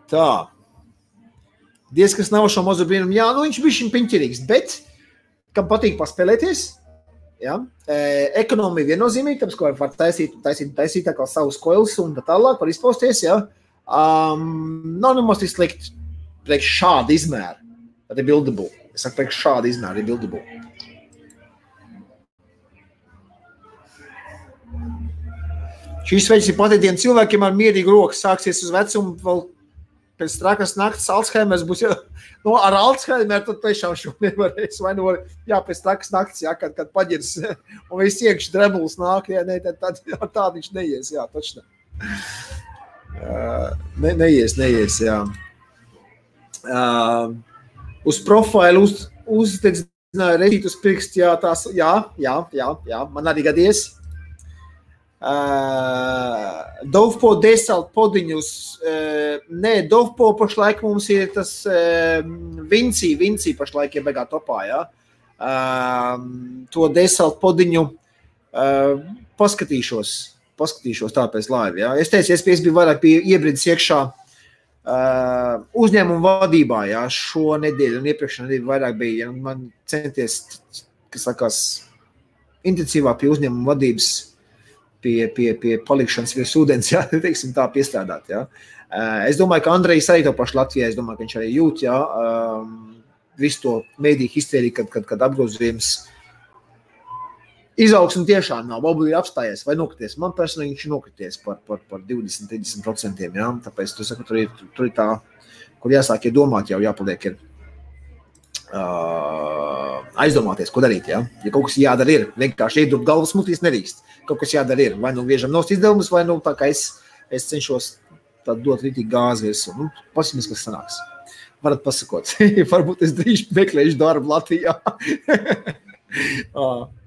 Tā. Diez, kas nav šo mazu brīnumu, jā, nu viņš bija šim piņķirīgs, bet kam patīk paspēlēties, jā, e, ekonomija viennozīmīgi, tāpēc, ko var taisīt, taisīt, taisīt tā kā savus koilus un tā tālāk, var izpausties, jā, um, nav nemaz tik slikt priekš šāda izmēra, tad ir buildable. Es saku, priekš šāda izmēra ir buildable. Šīs veids ir patīdiem cilvēkiem ar mierīgu roku, sāksies uz vecumu vēl pēc trakas naktas Alzheimers būs jau nu, ar Alzheimer, tad tiešām šo nevarēs. Vai nu var, jā, pēc trakas naktas, jā, kad, kad paģirs un viss iekšķi drebulis nāk, jā, ne, tad, tad jā, tā viņš neies, jā, taču ne. Ne, neies, neies, jā. Uh, uz profilu uz, uzdedzināju reizīt uz pirkstu, jā, tās, jā, jā, jā, jā, man arī gadies. Uh, Dovpo desalt podiņus. Uh, nē, Dovpo pašlaik mums ir tas uh, Vinci, Vinci pašlaik ir begā topā, jā. Uh, to desalt podiņu uh, paskatīšos, paskatīšos tāpēc laivi, jā. Es teicu, es, es biju vairāk pie iebridis iekšā uh, uzņēmumu vadībā, jā, šo nedēļu un iepriekšējā nedēļu vairāk bija, ja man centies, kas sakās, intensīvāk pie uzņēmumu vadības pie, pie, pie palikšanas virs ūdens, ja teiksim, tā piestrādāt. Ja. Es domāju, ka Andrejs arī to pašu Latvijā, es domāju, ka viņš arī jūt ja, visu to mēdīju histēriju, kad, kad, kad apgrozījums Izaugsme tiešām nav. Ir apstājies vai nokrities. Man personīgi viņš ir nokrities par, par, par 20-30%. Ja? Tāpēc tu saki, tur ir, tur ir tā, kur jāsāk ir domāt, jau jāpaliek. Ir, uh, aizdomāties, ko darīt. Ja, ja kaut kas jādara, ir vienkārši iedurbt galvas mutīs, nerīkst. Kaut kas jādara, ir vai nu griežam nost izdevumus, vai nu tā kā es, es cenšos dot rītīgi gāzi virsū. Nu, Pasimies, kas sanāks. Varat pasakot, varbūt es drīz meklēšu darbu Latvijā. uh.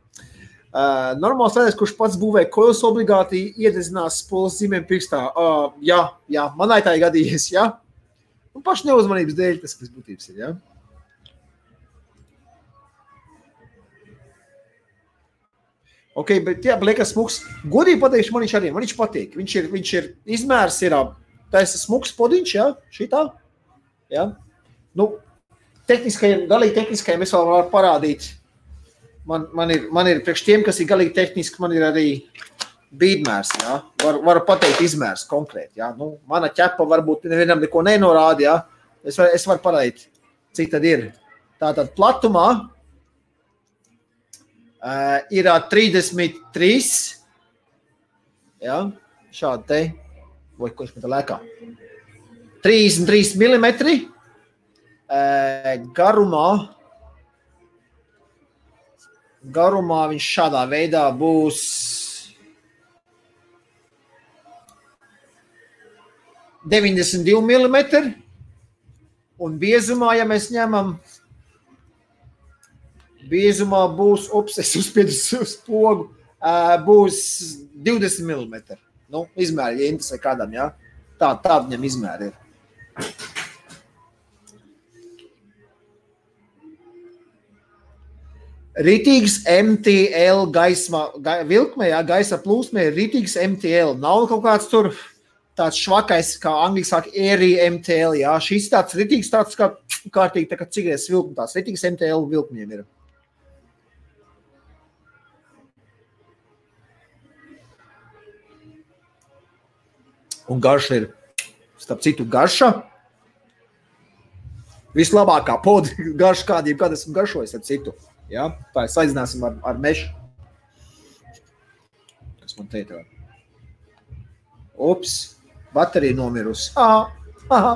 Uh, normāls veids, kurš pats būvē kojas, obligāti iedezinās spolas zīmēm pirkstā. Uh, jā, jā, manai tā ir gadījies. Jā. Un paši neuzmanības dēļ tas, kas būtības ir. Jā. Ok, bet jā, liekas, smūgs. Godīgi pateikšu, man viņš arī man viņš patīk. Viņš ir, viņš ir izmērs, ir taisa smūgs podiņš, jā, šitā. Jā. Nu, tehniskajiem, galīgi tehniskajiem es vēl varu parādīt man, man, ir, man ir priekš tiem, kas ir galīgi tehniski, man ir arī bīdmērs. Ja? Var, varu pateikt, izmērs konkrēti. Ja? Nu, mana ķepa varbūt nevienam neko nenorāda. Ja? Es, var, es varu pateikt, cik tad ir. Tātad platumā uh, ir 33. Ja? Šādi te. Vai kurš man te lēkā? 33 mm. Uh, garumā garumā viņš šādā veidā būs. Deviņdesmit divi milimetri, un biezumā, ja mēs ņemam, biezumā būs, ups, es uzspiedu uz pogu, būs 20 mm. Nu, izmēri, ja interesē kādam, ja? Tā, tā viņam izmēri ir. Rītīgs MTL gaisma, ga, vilkmē, jā, gaisa plūsmē ir rītīgs MTL. Nav kaut kāds tur tāds švakais, kā angļu saka, ērī MTL. Jā, šis tāds rītīgs, tāds kā kārtīgi, tā kā cigaretes vilkme, tās rītīgs MTL vilkmiem ir. Un garša ir, starp citu, garša. Vislabākā poda garša kādiem, kad esmu garšojis ar citu. Ja? Tā ir saistināsim ar, ar mešu. Kas man teica? Ups, baterija nomirusi. Ah, aha.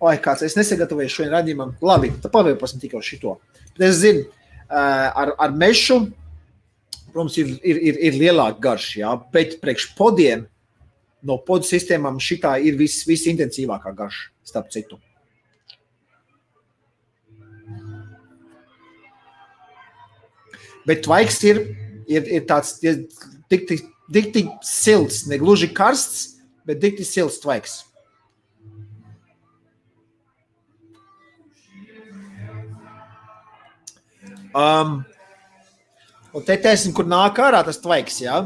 Oi, kāds es nesagatavoju šodien radījumam. Labi, tad pavēlpasim tikai šito. Bet es zinu, ar, ar mešu, protams, ir, ir, ir, ir lielāka garša, jā, bet priekš podiem no podu sistēmām šitā ir vis, visintensīvākā garša, starp citu. Bet tvaiks ir, ir, ir tāds tik, tik, tik, tik silts, ne gluži karsts, bet tik, silts tvaiks. Um, un te teisim, kur nāk ārā tas tvaiks, jā.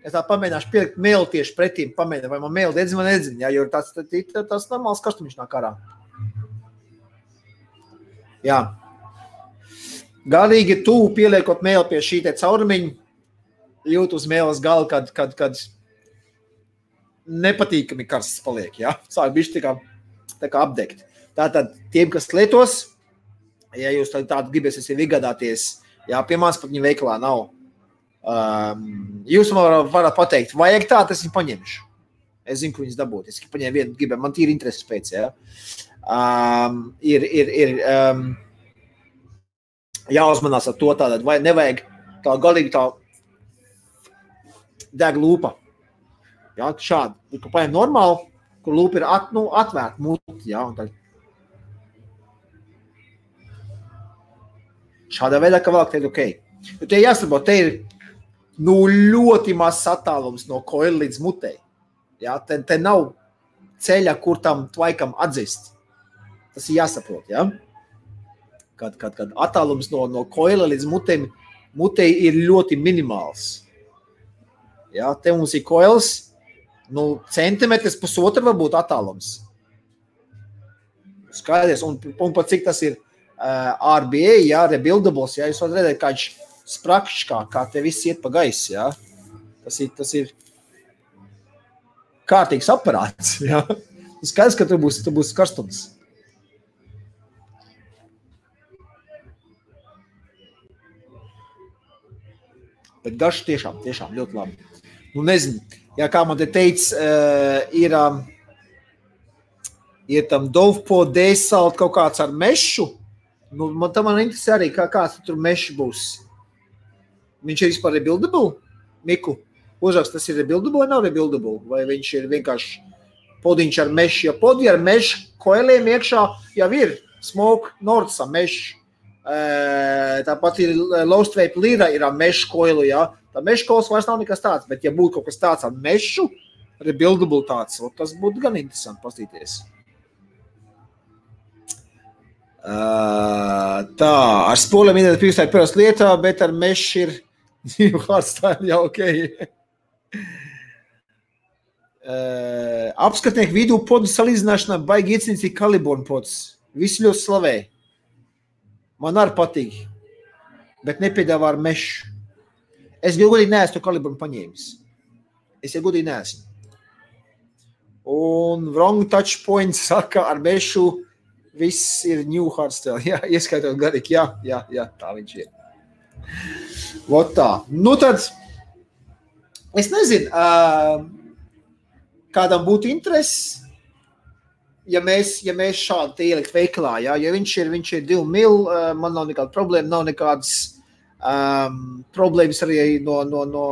Es tā pamēģināšu pielikt mēlu tieši pretī, pamēģināt, vai man mēlu dedzina vai nedzina, jā, jo tas, tas, tas normāls karstumiņš nāk ārā. Jā. Galīgi tuvu pieliekot mēlu pie šī caurumiņa, jūt uz mēles gala, kad, kad, kad nepatīkami karsts paliek. Ja? Sāk bišķi tā kā, tā kā apdegt. Tātad tiem, kas lietos, ja jūs tādu gribēsiet iegādāties, jā, pie manis pat viņa veikalā nav. Um, jūs man varat pateikt, vajag tā, tas ir paņemšu. Es zinu, ko viņas dabūt. Es paņēmu vienu, gribēju, man tīri interesi pēc. Ja? Um, ir, ir, ir, um, jāuzmanās ar to, tātad, vai nevajag tā galīgi tā deg lūpa. Jā, šādi. Kur paņem normāli, kur lūpa ir at, nu, atvērta muti. Jā, un tad šādā veidā, ka vēl teikt, ok. Jo te jāsaprot, te ir nu, ļoti mazs attālums no koila līdz mutei. Jā, te, te nav ceļa, kur tam tvaikam atzist. Tas ir jāsaprot, jā. Ja? kad, kad, kad attālums no, no koila līdz mutei, mutei ir ļoti minimāls. Ja, te mums ir koils, nu, centimetrs, pusotra varbūt attālums. Skaidrs, un, un pat cik tas ir uh, RBA, ja, rebuildables, ja, jūs varat redzēt, kā viņš sprakšķi, kā, kā te viss iet pa gaisu, ja. Tas ir, tas ir kārtīgs aparāts, ja. Skaidrs, ka tur būs, tur būs karstums. Bet garš tiešām, tiešām ļoti labi. Nu, nezinu, ja kā man te teica, uh, ir, um, ir tam Dovpo dēsalt kaut kāds ar mešu. Nu, man tam interesē arī, kā, kāds tur mešs būs. Viņš ir vispār rebuildable? Miku, uzrakst, tas ir rebuildable vai nav rebuildable? Vai viņš ir vienkārši podiņš ar mešu? Ja podi ar mešu koeliem iekšā jau ir smoke Nordsa meša. Tāpat ir Lost Vape Lira ir ar mešu koilu, jā. Tā meša kols vairs nav nekas tāds, bet ja būtu kaut kas tāds ar mešu, rebuildable tāds, tas būtu gan interesanti pastīties. Uh, tā, ar spolēm ir piesaistīt pirms lietā, bet ar mešu ir New Hardstyle jau ok. Uh, apskatnieku vidū podu salīdzināšanā baigi iecīnīt Kaliborn pods. Visi ļoti slavē. Man arī patīk, bet nepiedāvā ar mešu. Es godīgi neesmu to Kaliborn paņēmis. Es jau godīgi neesmu. Un wrong touch points saka ar mešu viss ir New Hardstyle. Jā, ieskaitot garīgi. Jā, jā, jā, tā viņš ir. Vot tā. Nu tad, es nezinu, kādam būtu interesi, ja mēs, ja mēs šādi ielikt veikalā, ja, ja viņš ir, viņš ir divi mil, man nav nekāda problēma, nav nekādas um, problēmas arī no, no, no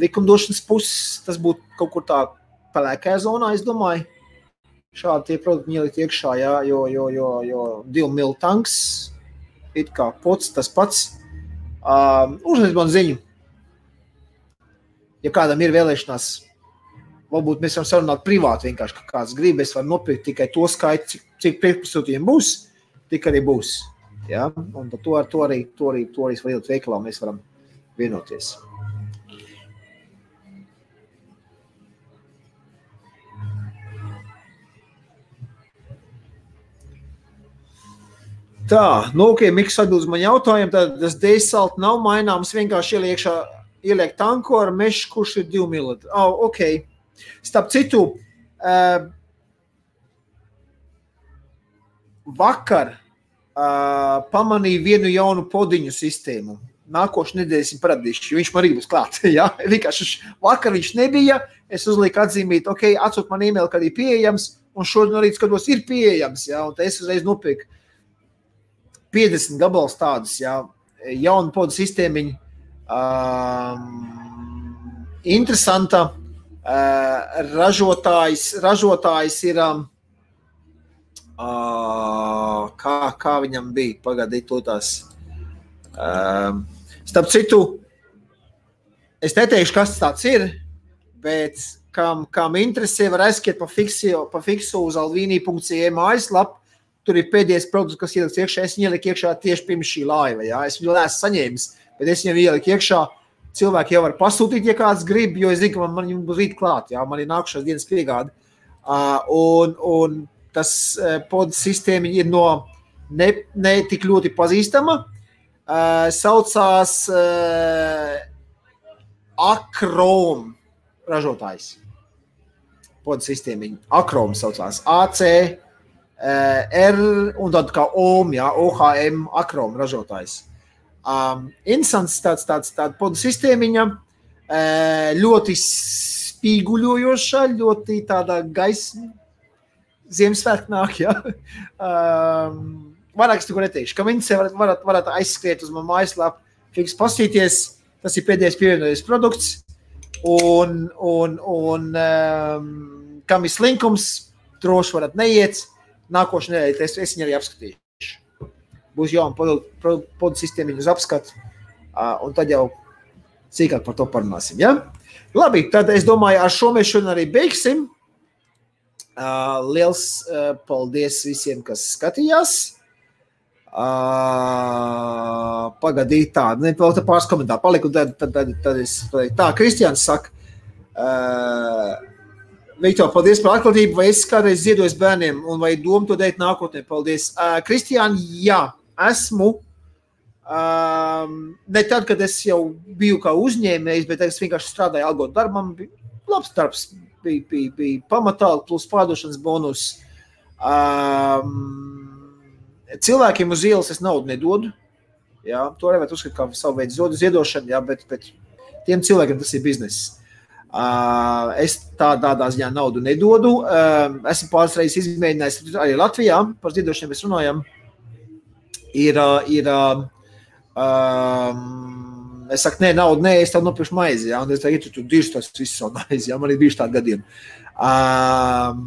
likumdošanas puses. Tas būtu kaut kur tā pelēkajā zonā, es domāju. Šādi tie produkti ielikt iekšā, jā, jo, jo, jo, jo divu mil tanks, it kā pots tas pats. Um, Uzliek man ziņu, ja kādam ir vēlēšanās Varbūt mēs varam sarunāt privāti, vienkārši, ka kāds grib. Es varu nopirkt tikai to skaitu, cik, cik priekšpasūtījumi būs, tik arī būs. Ja? Un to, ar, to arī, to arī, to arī ielikt veikalā, mēs varam vienoties. Tā, nu, ok, Mikls atbild uz man jautājumu. Tad tas dēsalt nav maināms, vienkārši ieliekšā, ieliek tanko ar mešu, kurš ir 2 mm. Oh, ok. Starp citu, uh, vakar uh, pamanīju vienu jaunu podiņu sistēmu. Nākošais nedēļas ir parādījuši, viņš man arī būs klāts. Ja? Vienkārši vakar viņš nebija. Es uzlieku atzīmīt, ok, atsūtu man e-mail, kad ir pieejams, un šodien arī skatos, ir pieejams. Ja? Un es uzreiz nopirku 50 gabalus tādus, ja? jaunu podu sistēmiņu. Um, interesanta. Uh, ražotājs, ražotājs ir. Uh, kā, kā viņam bija? Pagaidīt, to tās. Uh, starp citu, es neteikšu, kas tas ir, bet kam, kam interesē, var aizskiet pa fiksu, pa fiksu uz alvīnī.cm mājaslapu. Tur ir pēdējais produkts, kas ieliks iekšā. Es viņu ieliku iekšā tieši pirms šī laiva. Jā. Es viņu neesmu saņēmis, bet es viņu ieliku iekšā. Cilvēki jau var pasūtīt, ja kāds grib, jo es zinu, ka man, man būs rīt klāt, jā, man ir nākušās dienas piegāde. Uh, un, un tas uh, pods sistēma ir no ne, ne tik ļoti pazīstama. Uh, saucās uh, Akrom ražotājs. Pods sistēma. Akrom saucās AC. Uh, R un tad kā OM, jā, OHM, Akrom ražotājs. Um, Insants tāds, tāds, tāda podu sistēmiņa, uh, ļoti spīguļojoša, ļoti tāda gaisa, Ziemassvētku nāk, ja. um, vairāk es neko neteikšu. Kam interesē, varat, varat, varat aizskriet uz manu mājaslapu, fiks pastīties, tas ir pēdējais pievienotais produkts, un, un, un um, kam ir slinkums, droši varat neiet, nākošais nedēļa es, es viņu arī apskatīšu būs jauna podu sistēma uz apskatu, un tad jau sīkāk par to parunāsim. Ja? Labi, tad es domāju, ar šo mēs šodien arī beigsim. Liels paldies visiem, kas skatījās. Uh, Pagaidīt, tā, ne, vēl pāris komentāri palika, un tad, tad, tad, tad es teiktu, tā, Kristiāns saka, uh, Viktor, paldies par atklātību, vai es kādreiz ziedoju bērniem, un vai domu to darīt nākotnē, paldies. Uh, Kristiāni, jā, esmu. Um, ne tad, kad es jau biju kā uzņēmējs, bet es vienkārši strādāju algotu darbā. Man bija labs darbs, bija, bija, bija pamatā, plus pārdošanas bonus. Um, cilvēkiem uz ielas es naudu nedodu. Jā, to nevar uzskatīt par savu veidu ziedošanu, jā, bet, bet tiem cilvēkiem tas ir bizness. Uh, es tā, tādā ziņā naudu nedodu. Uh, esmu pāris reizes izmēģinājis arī Latvijā, par ziedošaniem mēs runājam. Ir, uh, ir um, es saku, nē, naudu, nē, es tev nopirkšu maizi. Ja? Un es teicu, tu dirzi tos visus savu maizi. Ja? Man ir bijuši tādi gadījumi. Um,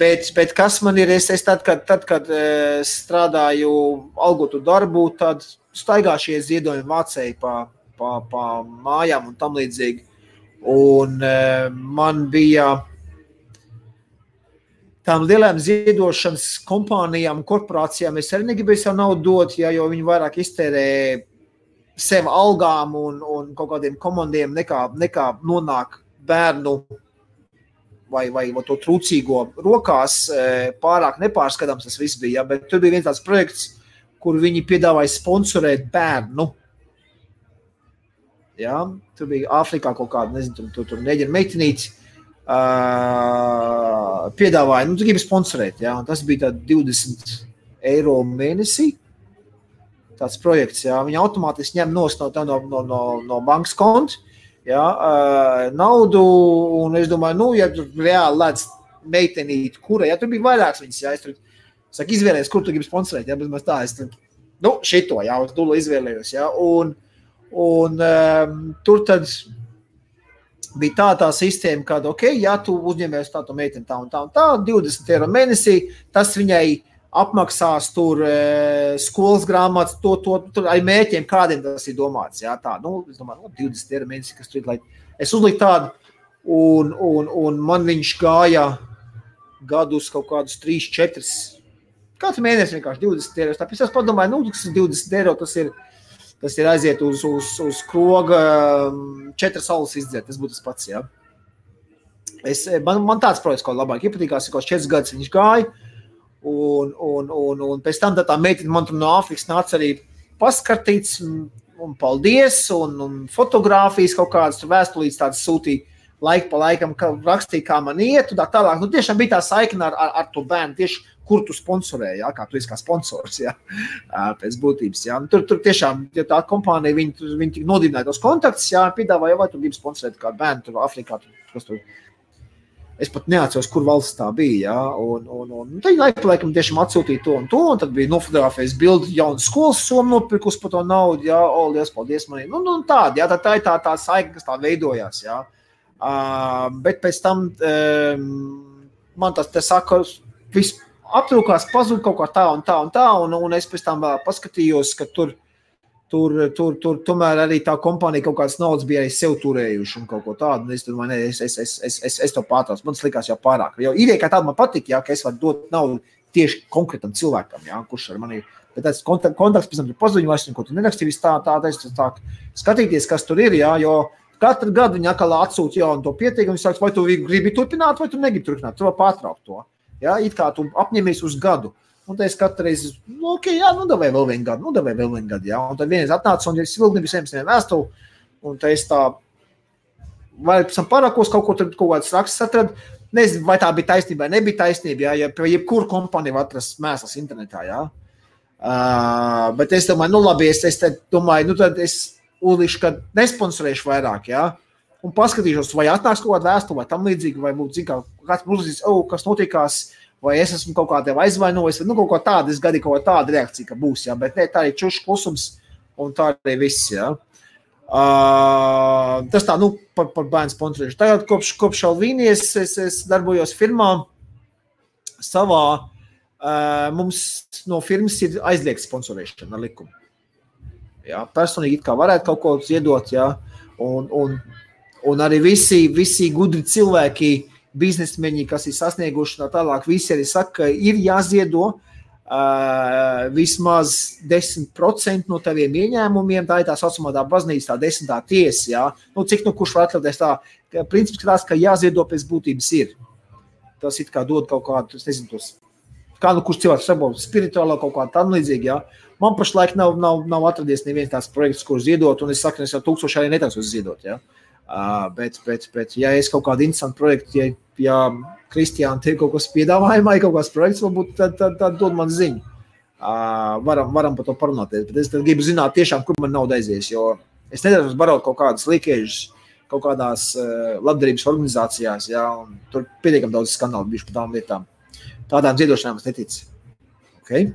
bet, bet kas man ir, es, es tad, kad, tad, kad uh, strādāju algotu darbu, tad staigā šie ziedojumi vācēji pa, pa, pa mājām un tam līdzīgi. Un uh, man bija tām lielām ziedošanas kompānijām, korporācijām. Es arī negribēju savu naudu dot, ja, jo viņi vairāk iztērē sev algām un, un kaut kādiem komandiem, nekā, nekā nonāk bērnu vai, vai, vai to trūcīgo rokās. Eh, pārāk nepārskatāms tas viss bija. Ja, bet tur bija viens tāds projekts, kur viņi piedāvāja sponsorēt bērnu Ja? Tur bija Āfrikā kaut kāda, nezinu, tur, tur, tur neģina meitenītes. Uh, piedāvāja, nu, gribi sponsorēt. Ja? Tas bija 20 eiro mēnesī. Tāds projekts, ja viņi automātiski ņem no, no, no, no, no bankas konta ja, uh, naudu. Un es domāju, nu, ja tur reāli lēdz meitenīti, kura, ja tur bija vairākas viņas, ja es tur saku, izvēlējies, kur tu gribi sponsorēt. Ja, bet tā, es tur, nu, šito, ja, uz dulu izvēlējos. Ja, un, uh, Un, um, tur bija tā, tā sistēma, ka, ok, ja tu uzņemies tādu meiteni tā un tā un tā, 20 eiro mēnesī, tas viņai apmaksās tur e, skolas grāmatas, to, to, to ar mērķiem, kādiem tas ir domāts. Jā, tā, nu, es domāju, no 20 eiro mēnesī, kas tur ir, lai es uzliku tādu, un, un, un man viņš gāja gadus kaut kādus 3, 4, katru mēnesi vienkārši 20 eiro. Tāpēc es padomāju, nu, tas ir 20 eiro, tas ir Tas ir aiziet uz, uz, uz kroga, um, četras saules izdzert. Tas būtu tas pats. Ja? Es, man, man tāds projekts kaut kā labāk iepatikās, ka četras gadus viņš gāja. Un, un, un, un pēc tam tā, tā meitene man tur no Āfrikas nāca arī paskatīts, un paldies, un, un fotografijas kaut kādas vēstulītes tādas sūtīja laiku pa laikam, ka rakstīja, kā man iet, un tā tālāk. Nu, tiešām bija tā saikne ar, ar, ar to bērnu. Tieši kur tu sponsorēji, ja, kā tu esi kā sponsors. Ja, pēc būtības. Ja. Nu, tur, tur tiešām ja tā kompānija viņi, viņi nodibināja tos kontaktus, ja piedāvāja, vai tu gribi sponsorēt kādu bērnu tur Afrikā. Tur, tur. Es pat neatceros, kur valsts tā bija. Ja, un, un, un, un tad laika pa laikam tiešām atsūtīja to un to, un tad bija nofotografējis bildi jaunu skolas somu nopirkus par to naudu. Ja, o, liels paldies manī. Nu, nu, tāda, ja, tā, tā ir tā, tā saika, kas tā veidojās. Ja. Uh, bet pēc tam um, man tas te saka, viss aptrūkās, pazuda kaut kā tā un tā un tā, un, un es pēc tam paskatījos, ka tur, tur, tur, tur tomēr arī tā kompānija kaut kādas naudas bija arī sev turējuši un kaut ko tādu. Es domāju, ne, es, es, es, es, es, es to pārtraucu. Man likās jau pārāk. Jo ideja kā tāda man patīk, ja, ka es varu dot naudu tieši konkrētam cilvēkam, ja, kurš ar mani ir. Bet tas kontakts pēc tam ir pazudiņš, vairs neko nerakstīju. Tā, tā, tā, tā, skatīties, kas tur ir. Ja, jo katru gadu viņi atkal atsūta jaunu to pieteikumu. Viņi saka, vai tu gribi turpināt, vai tu negribi turpināt. Tu vari pārtraukt to. Ja, it kā tu apņemies uz gadu. Un tad es katru reizi, nu, ok, jā, nu, devai vēl vienu gadu, nu, devai vēl vienu gadu. Jā. Un tad vienreiz atnāca un es vilni visiem saviem vēstuli. Un tad es tā, vai pēc tam parakos kaut ko tur, kaut kāds raksts atradu. Nezinu, vai tā bija taisnība vai nebija taisnība. Jā, ja pie jebkura kompānija var atrast mēslas internetā. Jā. Uh, bet es domāju, nu, labi, es, es domāju, nu, tad es uzlikšu, ka nesponsorēšu vairāk. Jā. Un paskatīšos, vai atnāks kaut kāda vēstule, vai tam līdzīga, vai būtu, zināms, kāds mums uzzīmēs, oh, kas notikās, vai es esmu kaut kādā aizvainojis, vai nu, kaut ko tādu, es gadīju kaut kāda reakcija, ka būs, jā, bet ne, tā ir čušs klusums, un tā arī viss, jā. Uh, tas tā, nu, par, par bērnu sponsorēšanu. Tagad, kopš, kopš Alvīnijas, es, es darbojos firmā savā, uh, mums no firmas ir aizliegta sponsorēšana ar likumu. Jā, personīgi kā varētu kaut ko ziedot, jā, un, un, un arī visi, visi gudri cilvēki, biznesmeņi, kas ir sasnieguši tā tālāk, visi arī saka, ka ir jāziedo uh, vismaz 10% no taviem ieņēmumiem. Tā ir tā saucamā tā baznīca, tā desmitā tiesa. Ja? Nu, cik nu kurš var atļauties tā? Princips tāds, ka jāziedo pēc būtības ir. Tas it kā dod kaut kādu, es nezinu, tos, kā nu kurš cilvēks saprot, spirituālā kaut kā tam līdzīga. Ja? Man pašlaik nav, nav, nav atradies neviens tāds projekts, kur ziedot, un es saku, es jau tūkstoši arī netaisu ziedot. Ja? Uh, Uh, bet, bet, bet, ja es kaut kādu interesantu projektu, ja, ja Kristiāna te kaut kas piedāvājumā, ir kaut kāds projekts, varbūt tad, tad, tad dod man ziņu. Uh, varam, varam par to parunāties. Bet es gribu zināt, tiešām, kur man nauda aizies. Jo es nedaru barot kaut kādas likēžas kaut kādās uh, labdarības organizācijās. Jā, tur pietiekami daudz skandālu bijuši par tām lietām. Tādām ziedošanām es neticu. Okay?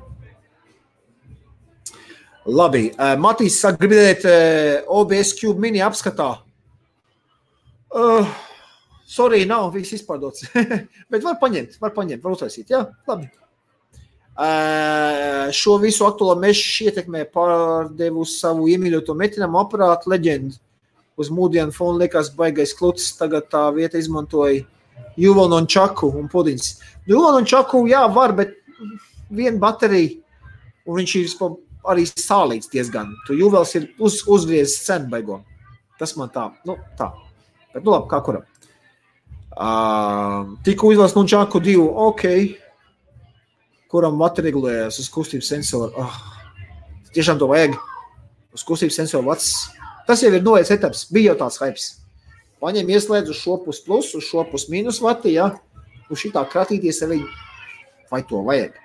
Labi, uh, Matīs gribēt uh, OBS Cube mini apskatā. Uh, sorry, nav viss izpārdots. Bet var paņemt, var paņemt, var uztaisīt. Jā, labi. Šo visu aktuālo mežu ietekmē pārdevu savu iemīļoto metināmu aparātu leģendu. Uz mūdienu fona liekas baigais kluts, tagad tā vieta izmantoja Juvonu un Čaku un pudiņas. Juvonu un Čaku, jā, var, bet viena baterija, un viņš ir arī sālīts diezgan. Tu Juvels ir uz, uzgriezis cenu baigo. Tas man tā, nu tā. Bet, nu labi, kā kuram. Uh, Tikko izlasu no Čaku divu, ok kuram vata regulējas uz kustības sensoru. Oh, tiešām to vajag. Uz kustības sensoru vats. Tas jau ir noiets etaps. Bija jau tāds hypes. Paņem ieslēdz uz šo pus plus, uz šo pus mīnus vati, ja? Uz šitā kratīties ar viņu. Vai to vajag?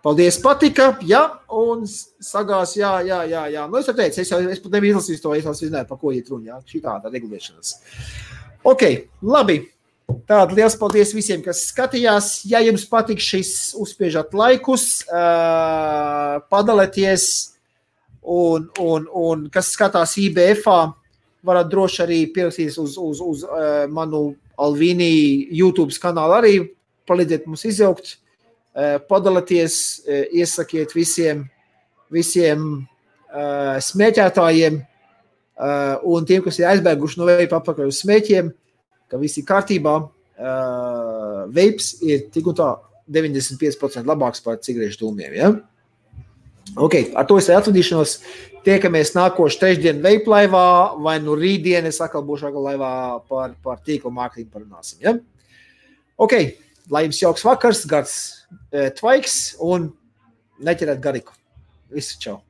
Paldies, patika. Jā, un sagās, jā, jā, jā. jā. Nu, es jau teicu, es, jau, es pat nebiju izlasījis to, es vēl zināju, par ko iet runa. Šī tāda regulēšanas. Ok, labi. Tātad liels paldies visiem, kas skatījās. Ja jums patīk šis, uzspiežat laikus, uh, padalieties, un, un, un kas skatās IBF, varat droši arī pierakstīties uz, uz, uz uh, manu Alvīni YouTube kanālu, arī palīdziet mums izjaukt, uh, padalieties, uh, iesakiet visiem, visiem uh, smēķētājiem un tiem, kas ir aizbēguši no veida apakaļ uz smēķiem ka viss ir kārtībā. Veips ir tik un tā 95% labāks par cigarešu dūmiem. Ja? Okay, ar to es atvadīšanos. Tiekamies nākošais trešdien veiplaivā, vai nu rītdien es atkal būšu atkal laivā par, par tīklu mārketingu parunāsim. Ja? Ok, lai jums jauks vakars, gars, tvaiks un neķerēt gariku. Visu čau!